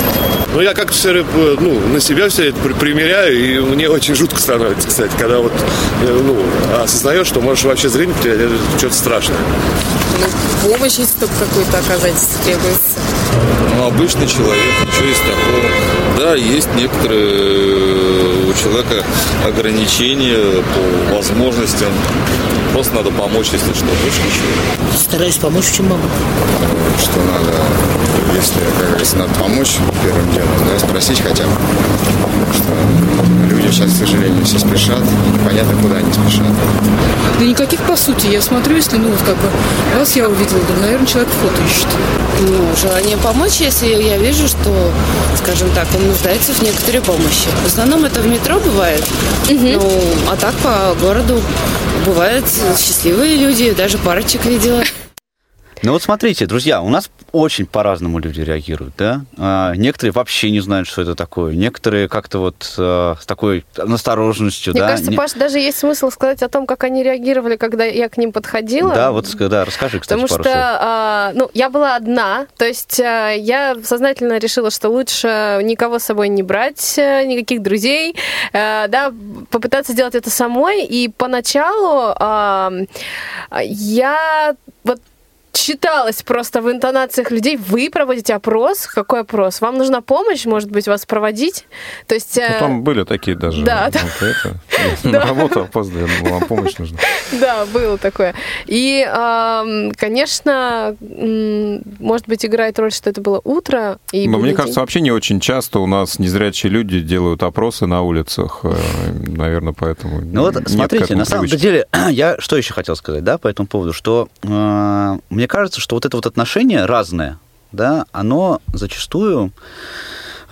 Ну, я как-то все э, ну, на себя все это примеряю, и мне очень жутко становится, кстати, когда вот э, ну, осознаешь, что можешь вообще зрение потерять, это что-то страшное. Ну, помощь, если только какой-то оказать требуется. Ну, обычный человек, ничего из такого. Да, есть некоторые э, у человека ограничения по возможностям. Просто надо помочь, если что, больше ничего. Стараюсь помочь, чем могу. Что надо, если, как говорится, надо помочь первым делом, да, спросить хотя бы. Что сейчас, к сожалению, все спешат, непонятно, куда они спешат. Да никаких, по сути. Я смотрю, если, ну, вот как бы, вас я увидела, да, наверное, человек фото ищет. Ну, желание помочь, если я вижу, что, скажем так, он нуждается в некоторой помощи. В основном это в метро бывает. Угу. Ну, а так по городу бывают счастливые люди, даже парочек видела. Ну вот смотрите, друзья, у нас очень по-разному люди реагируют, да? А, некоторые вообще не знают, что это такое. Некоторые как-то вот а, с такой настороженностью, Мне да? кажется, Не- Паш, даже есть смысл сказать о том, как они реагировали, когда я к ним подходила. Да, вот да, расскажи, кстати, Потому пару что, слов. а, ну, я была одна, то есть а, я сознательно решила, что лучше никого с собой не брать, а, никаких друзей, а, да, попытаться сделать это самой. И поначалу а, я вот читалась просто в интонациях людей. Вы проводите опрос? Какой опрос? Вам нужна помощь, может быть, вас проводить? То есть... Ну, э, там были такие даже. Да, да. вот это. На работу думал, вам помощь нужна. Да, было такое. И, конечно, может быть, играет роль, что это было утро. И Но мне кажется, вообще не очень часто у нас незрячие люди делают опросы на улицах. э, Наверное, поэтому Ну вот смотрите, на самом деле, я что еще хотел сказать, да, по этому поводу, что э, мне кажется, что вот это вот отношение разное, да, оно зачастую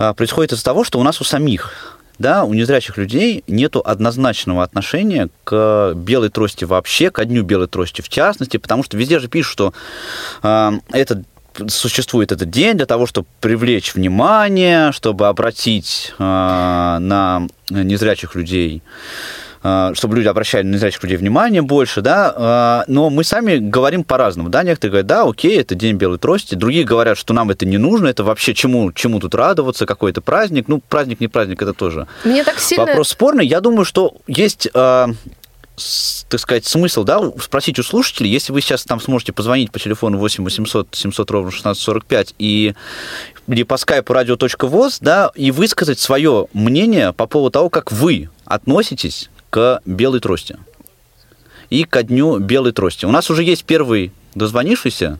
э, происходит из-за того, что у нас у самих, да, у незрячих людей нету однозначного отношения к белой трости вообще, к дню белой трости в частности, потому что везде же пишут, что э, это существует этот день для того, чтобы привлечь внимание, чтобы обратить э, на незрячих людей чтобы люди обращали на незрячих людей внимание больше, да, э, но мы сами говорим по-разному, да, некоторые говорят, да, окей, это день белой трости, другие говорят, что нам это не нужно, это вообще чему, чему тут радоваться, какой-то праздник, ну, праздник, не праздник, это тоже Мне так сильно... вопрос спорный, я думаю, что есть э, так сказать, смысл, да, спросить у слушателей, если вы сейчас там сможете позвонить по телефону 8 800 700 ровно 1645 и или по скайпу radio.voz, да, и высказать свое мнение по поводу того, как вы относитесь к белой трости и ко дню белой трости. У нас уже есть первый дозвонившийся.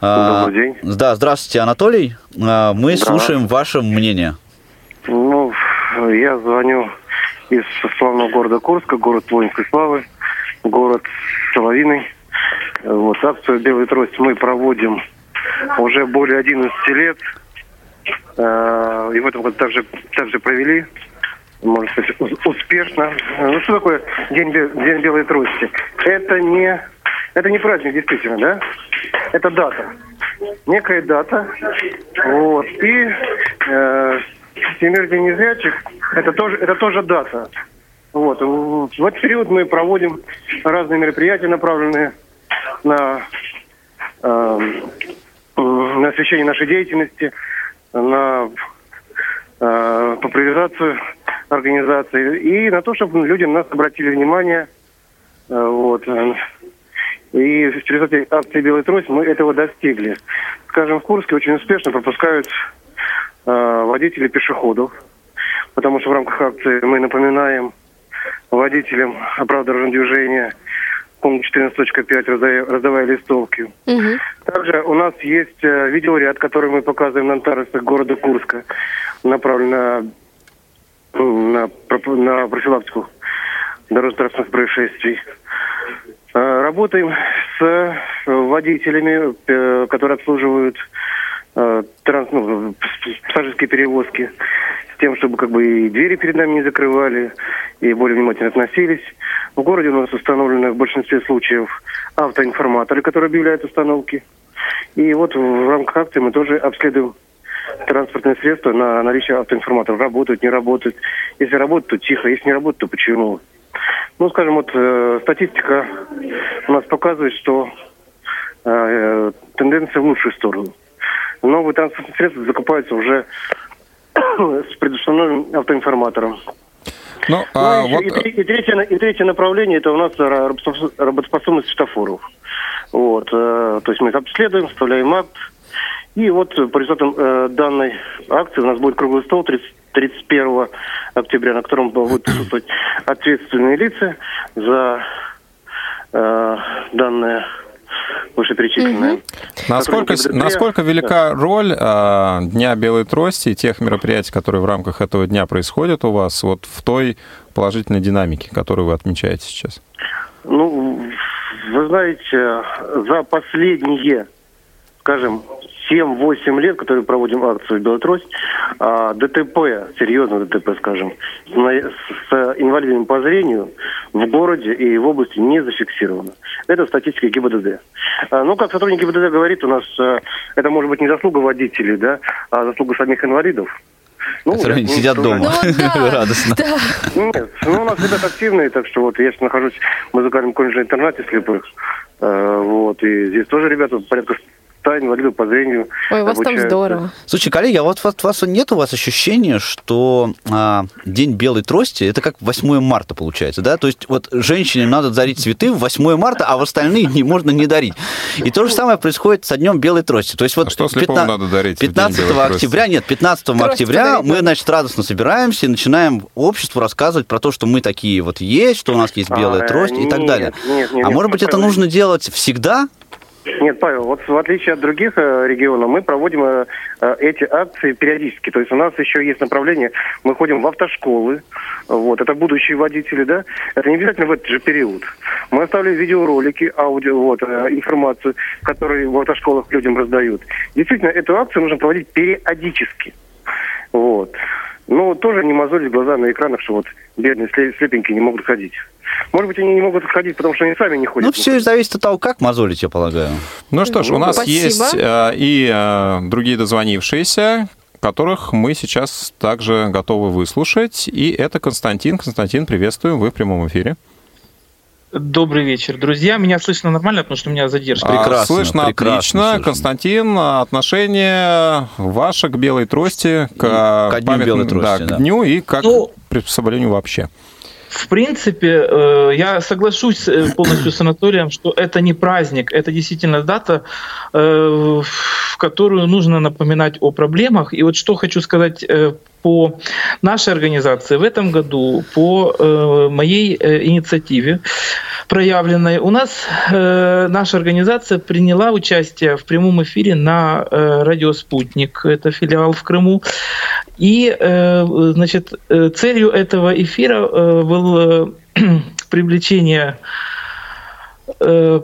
А, Добрый день. Да, здравствуйте, Анатолий. А, Мы Да. слушаем ваше мнение. Ну, я звоню из славного города Курска, город воинской славы, город Соловиной. Вот акцию «Белый трость» мы проводим уже более 11 лет. Э, И в этом году также, также провели, можно сказать, ус- успешно. Ну, что такое День, День Белой Трости? Это не, это не праздник, действительно, да? Это дата. Некая дата. Вот. И э, Всемирный день незрячих это тоже, это тоже дата. Вот. В этот период мы проводим разные мероприятия, направленные на, э, на освещение нашей деятельности, на э, популяризацию организации и на то, чтобы люди на нас обратили внимание. Э, Вот. И в результате акции «Белый трость» мы этого достигли. Скажем, в Курске очень успешно пропускают э, водителей пешеходов, потому что в рамках акции мы напоминаем водителям о правилах дорожного движения пункт 14.5, раздавая, раздавая листовки. Также у нас есть э, видеоряд, который мы показываем на нотариусах города Курска, направлен на, на, на профилактику дорожно-транспортных происшествий. Э, Работаем с э, водителями, э, которые обслуживают транс, ну, пассажирские перевозки, с тем, чтобы как бы и двери перед нами не закрывали, и более внимательно относились. В городе у нас установлены в большинстве случаев автоинформаторы, которые объявляют остановки. И вот в рамках акции мы тоже обследуем транспортные средства на наличие автоинформаторов. Работают, не работают. Если работают, то тихо. Если не работают, то почему? Ну, скажем, вот э, статистика у нас показывает, что э, тенденция в лучшую сторону. Новые транспортные средства закупаются уже с предустановленным автоинформатором. Ну, а Ну, и, вот, и тре- и третье, и третье направление это у нас ра- работоспос- работоспособность светофоров. Вот, э, то есть мы их обследуем, вставляем акт. И вот э, по результатам э, данной акции у нас будет круглый стол 30 31 октября, на котором будут присутствовать ответственные лица за э, данное вышеперечисленное. Насколько, насколько велика роль а, Дня Белой Трости и тех мероприятий, которые в рамках этого дня происходят у вас, вот в той положительной динамике, которую вы отмечаете сейчас? Ну, вы знаете, за последние, скажем, 7-8 лет, которые проводим акцию «Белая трость», а, ДТП, серьезно ДТП, скажем, с, с инвалидами по зрению в городе и в области не зафиксировано. Это статистика ГИБДД. А, Ну, как сотрудник ГИБДД говорит, у нас э, это может быть не заслуга водителей, да, а заслуга самих инвалидов. Ну, Которые я- сидят ну, дома да. радостно. Нет, ну у нас ребята активные, так что вот я сейчас нахожусь в музыкальном колледже интернате слепых. Э, Вот, и здесь тоже ребята порядка 100 инвалидов по зрению. Ой, у вас там здорово. Слушай, коллеги, а вот у вас нет у вас ощущения, что а, День белой трости это как 8 марта получается, да? То есть вот женщине надо дарить цветы в 8 марта, а в остальные дни можно не дарить. И то же самое происходит со Днем белой трости. То есть вот А что слепому 15 надо дарить в День 15 белой трости? октября, нет, 15 Трость октября подарить мы, значит, радостно собираемся и начинаем обществу рассказывать про то, что мы такие вот есть, что у нас есть белая А, трость и так нет, далее. нет, нет, а нет, может быть, это нужно делать всегда? Нет, Павел, вот в отличие от других э, регионов, мы проводим э, э, эти акции периодически. То есть у нас еще есть направление, мы ходим в автошколы, вот, это будущие водители, да, это не обязательно в этот же период. Мы оставили видеоролики, аудио, вот, информацию, которую в автошколах людям раздают. Действительно, эту акцию нужно проводить периодически. Вот. Но тоже не мозолить глаза на экранах, что вот бедные сле- слепенькие не могут ходить. Может быть, они не могут ходить, потому что они сами не ходят. Ну, все зависит от того, как мозолить, я полагаю. Ну что ж, у нас Спасибо. есть э, и э, другие дозвонившиеся, которых мы сейчас также готовы выслушать. И это Константин. Константин, приветствуем, вы в прямом эфире. Добрый вечер, друзья. Меня слышно нормально, потому что у меня задержка. А, слышно отлично. Константин, отношение ваше к белой трости, к, Ко дню памятному- белой трости, да, да. к дню и как Ну, приспособлению вообще. В принципе, э, я соглашусь э, полностью с Анатолием, что это не праздник, это действительно дата, э, в которую нужно напоминать о проблемах. И вот что хочу сказать э, по нашей организации. В этом году по э, моей э, инициативе проявленной у нас э, наша организация приняла участие в прямом эфире на э, радио «Спутник», это филиал в Крыму. И, э, значит, э, целью этого эфира э, было э, привлечение э,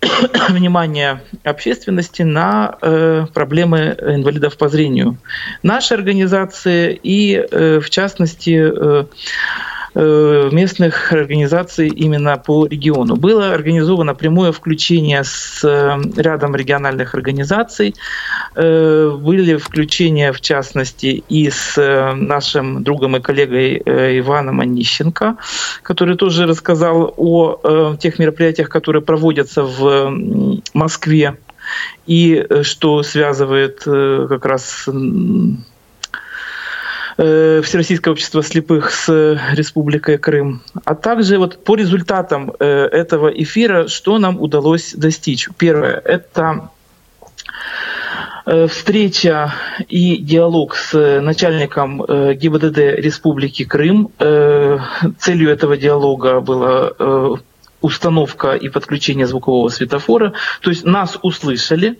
внимания общественности на э, проблемы инвалидов по зрению. Нашей организации и, э, в частности, э, местных организаций именно по региону. Было организовано прямое включение с э, рядом региональных организаций. Э, Были включения, в частности, и с э, нашим другом и коллегой э, Иваном Онищенко, который тоже рассказал о э, тех мероприятиях, которые проводятся в Москве и э, что связывает э, как раз э, Всероссийское общество слепых с э, Республикой Крым. А также вот по результатам э, этого эфира, что нам удалось достичь. Первое – это встреча и диалог с начальником ГИБДД Республики Крым. Целью этого диалога было установка и подключение звукового светофора. То есть нас услышали.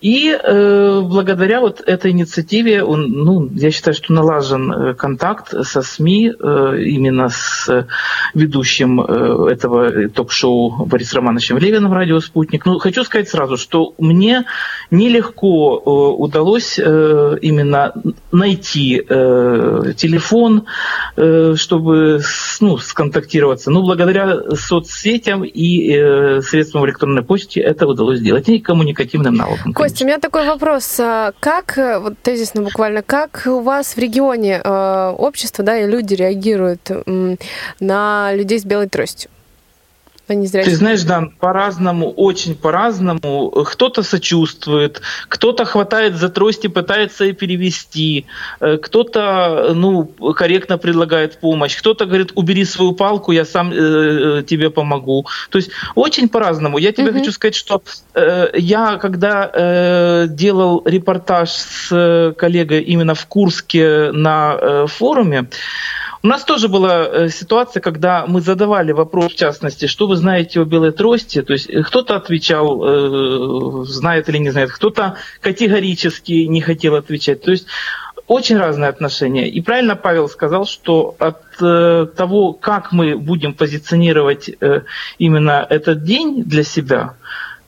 И э, благодаря вот этой инициативе, он, ну, я считаю, что налажен э, контакт со СМИ, э, именно с э, ведущим э, этого ток-шоу Борисом Романовичем Левиным «Радио Спутник». Ну, хочу сказать сразу, что мне нелегко э, удалось э, именно найти э, телефон, э, чтобы ну, сконтактироваться. Но благодаря соцсетям и э, средствам электронной почты это удалось сделать. И коммуникативным навыкам. Костя, у меня такой вопрос. А Как, э, вот тезисно буквально, как у вас в регионе э, общество да, и люди реагируют м, на людей с белой тростью? На незрячих Ты знаешь, Дан, по-разному, очень по-разному. Кто-то сочувствует, кто-то хватает за трость и пытается перевести, э, кто-то ну, корректно предлагает помощь, кто-то говорит, убери свою палку, я сам э, э, тебе помогу. То есть очень по-разному. Я тебе хочу сказать, что э, я, когда э, делал репортаж с э, коллегой именно в Курске на э, форуме, у нас тоже была э, ситуация, когда мы задавали вопрос, в частности, что вы знаете о белой трости. То есть э, кто-то отвечал, э, знает или не знает, кто-то категорически не хотел отвечать. То есть очень разные отношения. И правильно Павел сказал, что от того, как мы будем позиционировать именно этот день для себя,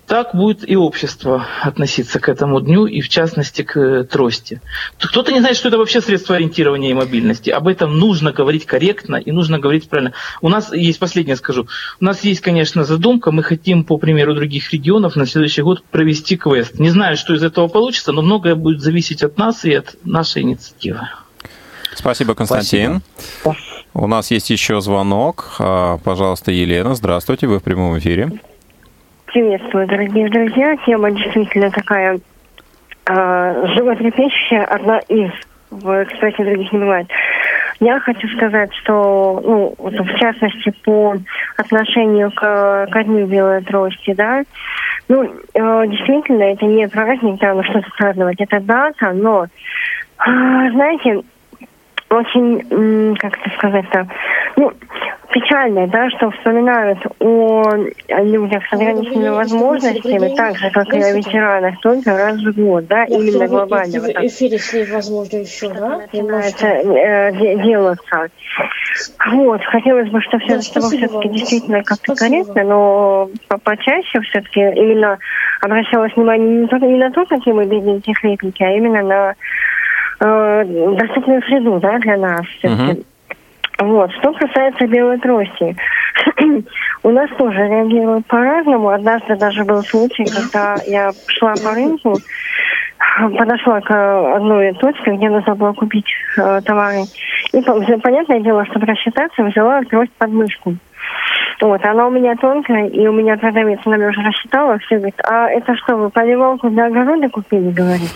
так будет и общество относиться к этому дню, и в частности к э, трости. Кто-то не знает, что это вообще средство ориентирования и мобильности. Об этом нужно говорить корректно и нужно говорить правильно. У нас есть, последнее скажу, у нас есть, конечно, задумка, мы хотим, по примеру других регионов, на следующий год провести квест. Не знаю, что из этого получится, но многое будет зависеть от нас и от нашей инициативы. Спасибо, Константин. Спасибо. У нас есть еще звонок. А, пожалуйста, Елена, здравствуйте, вы в прямом эфире. Приветствую, дорогие друзья. Тема действительно такая э, животрепещущая, одна из. В, кстати, других не бывает. Я хочу сказать, что, ну, в частности, по отношению к, к Дню Белой Трости, да, ну, э, действительно, это не праздник, да, что-то праздновать, это дата, но, э, знаете, очень, как это сказать-то, ну, печально, да, что вспоминают о людях с ограниченными возможностями, так же, как и о ветеранах, только раз в год, да, Я именно глобально. В эфире, если возможно, еще, да? Начинается э, делаться. Вот, хотелось бы, чтобы все да, все-таки действительно как-то корректно, но почаще все-таки именно обращалось внимание не, только, не на то, какие мы бедненькие хлебники, а именно на э, доступную среду, да, для нас. Uh-huh. Вот. Что касается белой трости, у нас тоже реагируют по-разному. Однажды даже был случай, когда я шла по рынку, подошла к одной точке, где нужно было купить э, товары. И понятное дело, чтобы рассчитаться, взяла трость под мышку. Вот, она у меня тонкая, и у меня продавец, она меня уже рассчитала, все говорит, а это что, вы поливалку для огорода купили, говорит?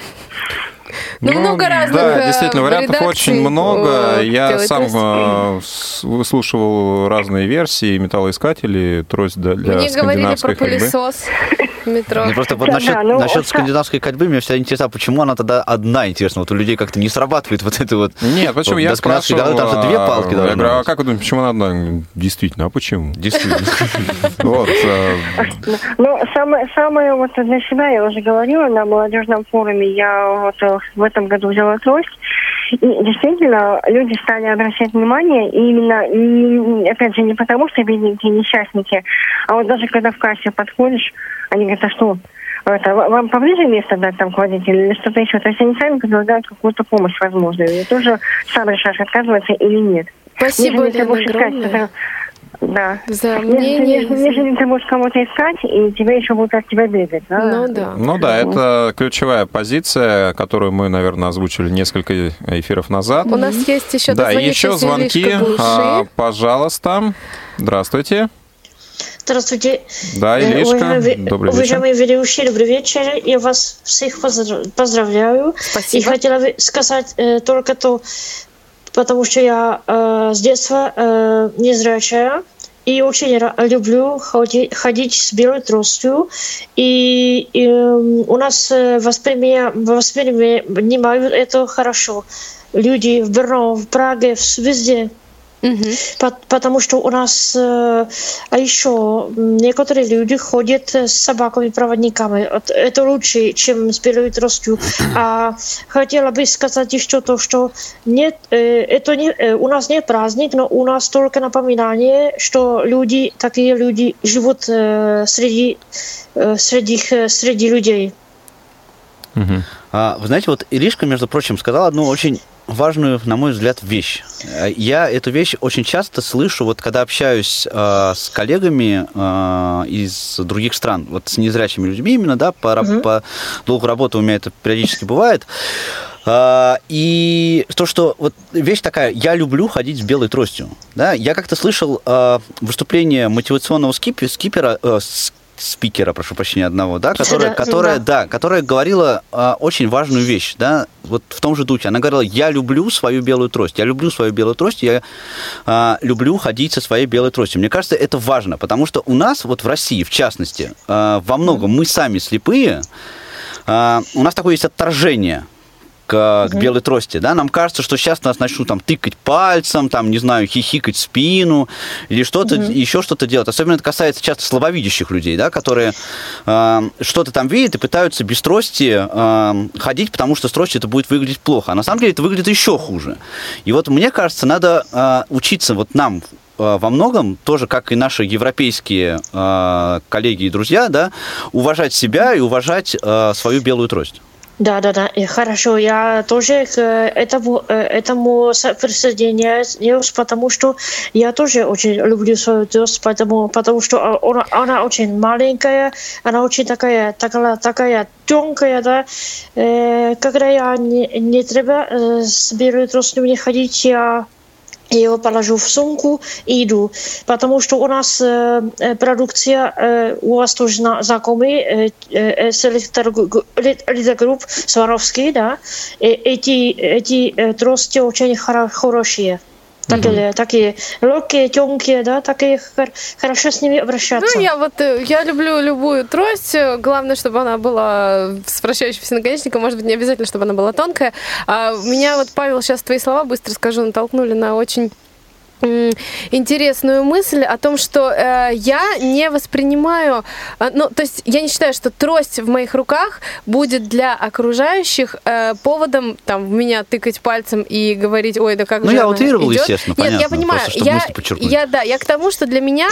Ну, ну много разных Да, действительно, вариантов очень много. Я сам э, выслушивал разные версии металлоискателей, трость для Мне говорили про пылесос метро. Ну, просто вот да, насчет, да, ну, насчет скандинавской ходьбы меня всегда интересно, почему она тогда одна, интересно, вот у людей как-то не срабатывает вот это вот... Нет, почему? Вот, я спрашивал... Году, там же две палки Я говорю, а как вы думаете, почему она одна? Действительно, а почему? Действительно. Вот. Э, ну, самое, самое вот для себя, я уже говорила на молодежном форуме, я вот э, в этом году взяла трость, и действительно, люди стали обращать внимание, и именно, опять же, не потому, что бедненькие несчастники, а вот даже когда в кассе подходишь, они говорят, а что, это, вам поближе место дать там к водителю или что-то еще? То есть они сами предлагают какую-то помощь возможную. И тоже сам решаешь, отказываться или нет. Спасибо, Лена, огромное. Сказать, да. За мнение. Нежели ты будешь кого-то искать, и тебе еще будут от тебя бегать. Да? Ну да. Ну да, это ключевая позиция, которую мы, наверное, озвучили несколько эфиров назад. У нас есть еще Да, еще звонки. А, пожалуйста. Здравствуйте. Здравствуйте. Да, э, Илишка. Добрый вечер. Уважаемые ведущие, добрый вечер. Я вас всех поздравляю. Спасибо. И хотела бы сказать э, только то, потому что я э, с детства э, незрячая и очень люблю ходить, ходить с белой тростью. И, и у нас э, воспринимают, это хорошо. Люди в Брно, в Праге, везде. Угу. Потому что у нас, э, а еще некоторые люди ходят с собаками-проводниками. Это лучше, чем с белой тростью. А хотела бы сказать еще то, что нет, э, это не, э, у нас нет праздник, но у нас только напоминание, что люди, такие люди живут среди, среди, среди людей. Угу. А, вы знаете, вот Иришка, между прочим, сказала одну очень важную, на мой взгляд, вещь. Я эту вещь очень часто слышу, вот когда общаюсь э, с коллегами э, из других стран, вот с незрячими людьми именно, да, по, угу. по долгу работы у меня это периодически бывает. Uh, и то, что вот вещь такая, я люблю ходить с белой тростью. Да? Я как-то слышал uh, выступление мотивационного скипера, скипера, uh, спикера, прошу прощения, одного, да, которая, которая, да. да, которая говорила э, очень важную вещь, да, вот в том же духе. Она говорила, я люблю свою белую трость, я люблю свою белую трость, я э, люблю ходить со своей белой тростью. Мне кажется, это важно, потому что у нас, вот в России, в частности, э, во многом мы сами слепые, э, у нас такое есть отторжение к, к белой трости, да, нам кажется, что сейчас нас начнут там тыкать пальцем, там, не знаю, хихикать спину или что-то, угу. еще что-то делать. Особенно это касается часто слабовидящих людей, да, которые э, что-то там видят и пытаются без трости э, ходить, потому что с тростью это будет выглядеть плохо. А на самом деле это выглядит еще хуже. И вот мне кажется, надо э, учиться вот нам э, во многом, тоже как и наши европейские э, коллеги и друзья, да, уважать себя и уважать э, свою белую трость. Да, да, да, и хорошо. Я тоже к этому, э, этому со- присоединяюсь, потому что я тоже очень люблю свою трость, потому, потому что она, она очень маленькая, она очень такая, такая, такая тонкая, да. Э, когда я не, не треба э, с белой тростью не ходить, я его положу в сумку и иду. Потому что у нас э, э, продукция, э, у вас тоже на, знакомый, э, э, с электрогрупп, электрогрупп Сваровский, да, и эти, эти э, трости очень хоро- хорошие. Такие, такие легкие, тонкие, да, такие хор- хорошо с ними обращаться. Ну, я вот, э, я люблю любую трость. Главное, чтобы она была с вращающимся наконечником. Может быть, не обязательно, чтобы она была тонкая. А меня вот, Павел, сейчас твои слова, быстро скажу, натолкнули на очень интересную мысль о том, что э, я не воспринимаю, э, ну, то есть я не считаю, что трость в моих руках будет для окружающих э, поводом там в меня тыкать пальцем и говорить, ой, да как Ну, же я утрировал, идёт». естественно, Нет, я понятно, понимаю, просто, я, я да, я к тому, что для меня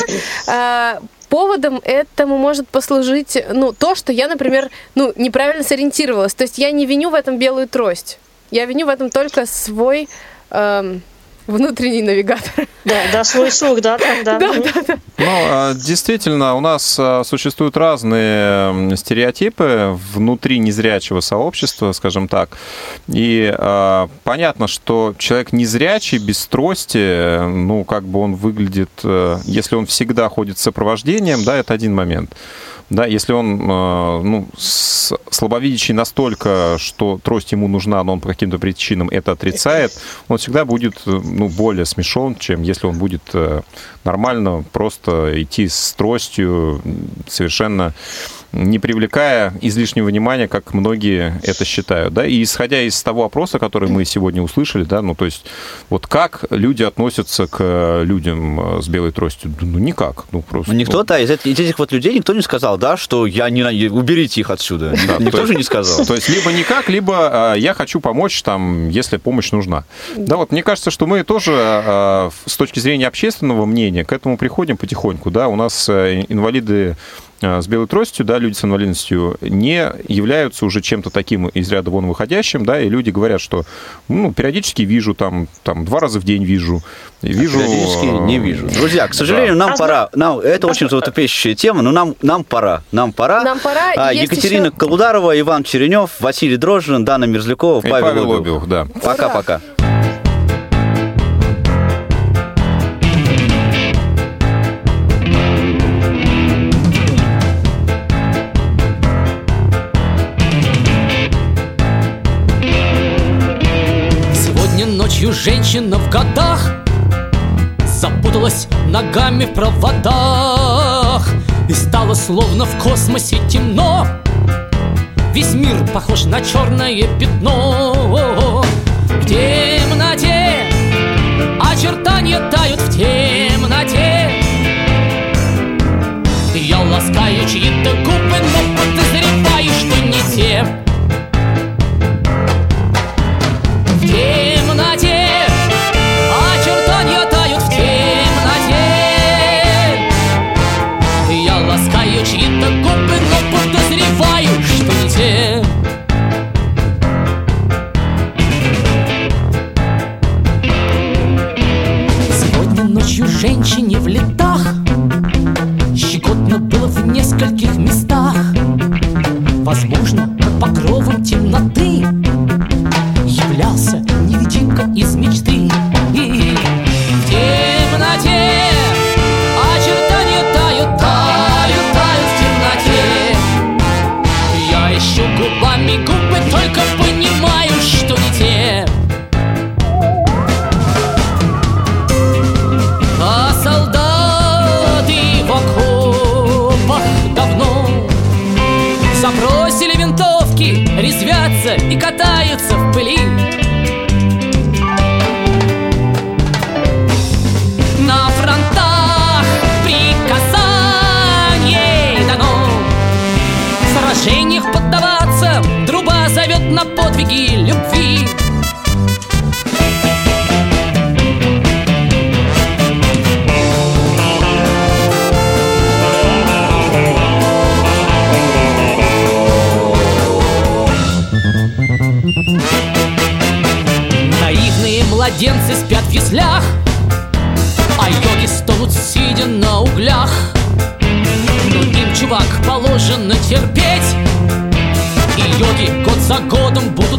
э, поводом этому может послужить, ну, то, что я, например, ну, неправильно сориентировалась. То есть я не виню в этом белую трость. Я виню в этом только свой эм, внутренний навигатор. Да, да, свой слух, да, там, да. Да, да, да. Ну, а, действительно, у нас а, существуют разные стереотипы внутри незрячего сообщества, скажем так. И а, понятно, что человек незрячий, без трости, ну, как бы он выглядит, э, если он всегда ходит с сопровождением, да, это один момент. Да, если он э, ну, слабовидящий настолько, что трость ему нужна, но он по каким-то причинам это отрицает, он всегда будет э, ну, более смешон, чем если он будет э, нормально просто идти с тростью, совершенно не привлекая излишнего внимания, как многие это считают. Да? И исходя из того опроса, который мы сегодня услышали, да, ну то есть вот как люди относятся к людям э, с белой тростью? Ну никак. Ну, просто, Ну, никто, да, из, эт- из этих вот людей никто не сказал, да, что я не уберите их отсюда. Да, никто то же не сказал. То есть либо никак, либо э, я хочу помочь, там, если помощь нужна. Да, вот мне кажется, что мы тоже э, с точки зрения общественного мнения к этому приходим потихоньку. Да, у нас инвалиды с белой тростью, да, люди с инвалидностью не являются уже чем-то таким из ряда вон выходящим, да, и люди говорят, что ну, периодически вижу, там, там два раза в день вижу, и вижу... Периодически э, не вижу. Друзья, к сожалению, да. нам пора. Нам, это очень животрепещущая тема, но нам, нам пора. Нам пора. Нам пора. А, Екатерина еще- Колударова, Иван Черенев, Василий Дрожжин, Дана Мерзлякова, Павел, Павел Обиух. Обиух, да. Пока-пока. Ночью женщина в годах Запуталась ногами в проводах И стало словно в космосе темно. Весь мир похож на черное пятно. В темноте очертания тают в темноте. Я ласкаю чьи-то губы, но подозреваю, что не те нескольких местах? Возможно, под покровом темноты Являлся невидимка из терпеть. И йоги год за годом будут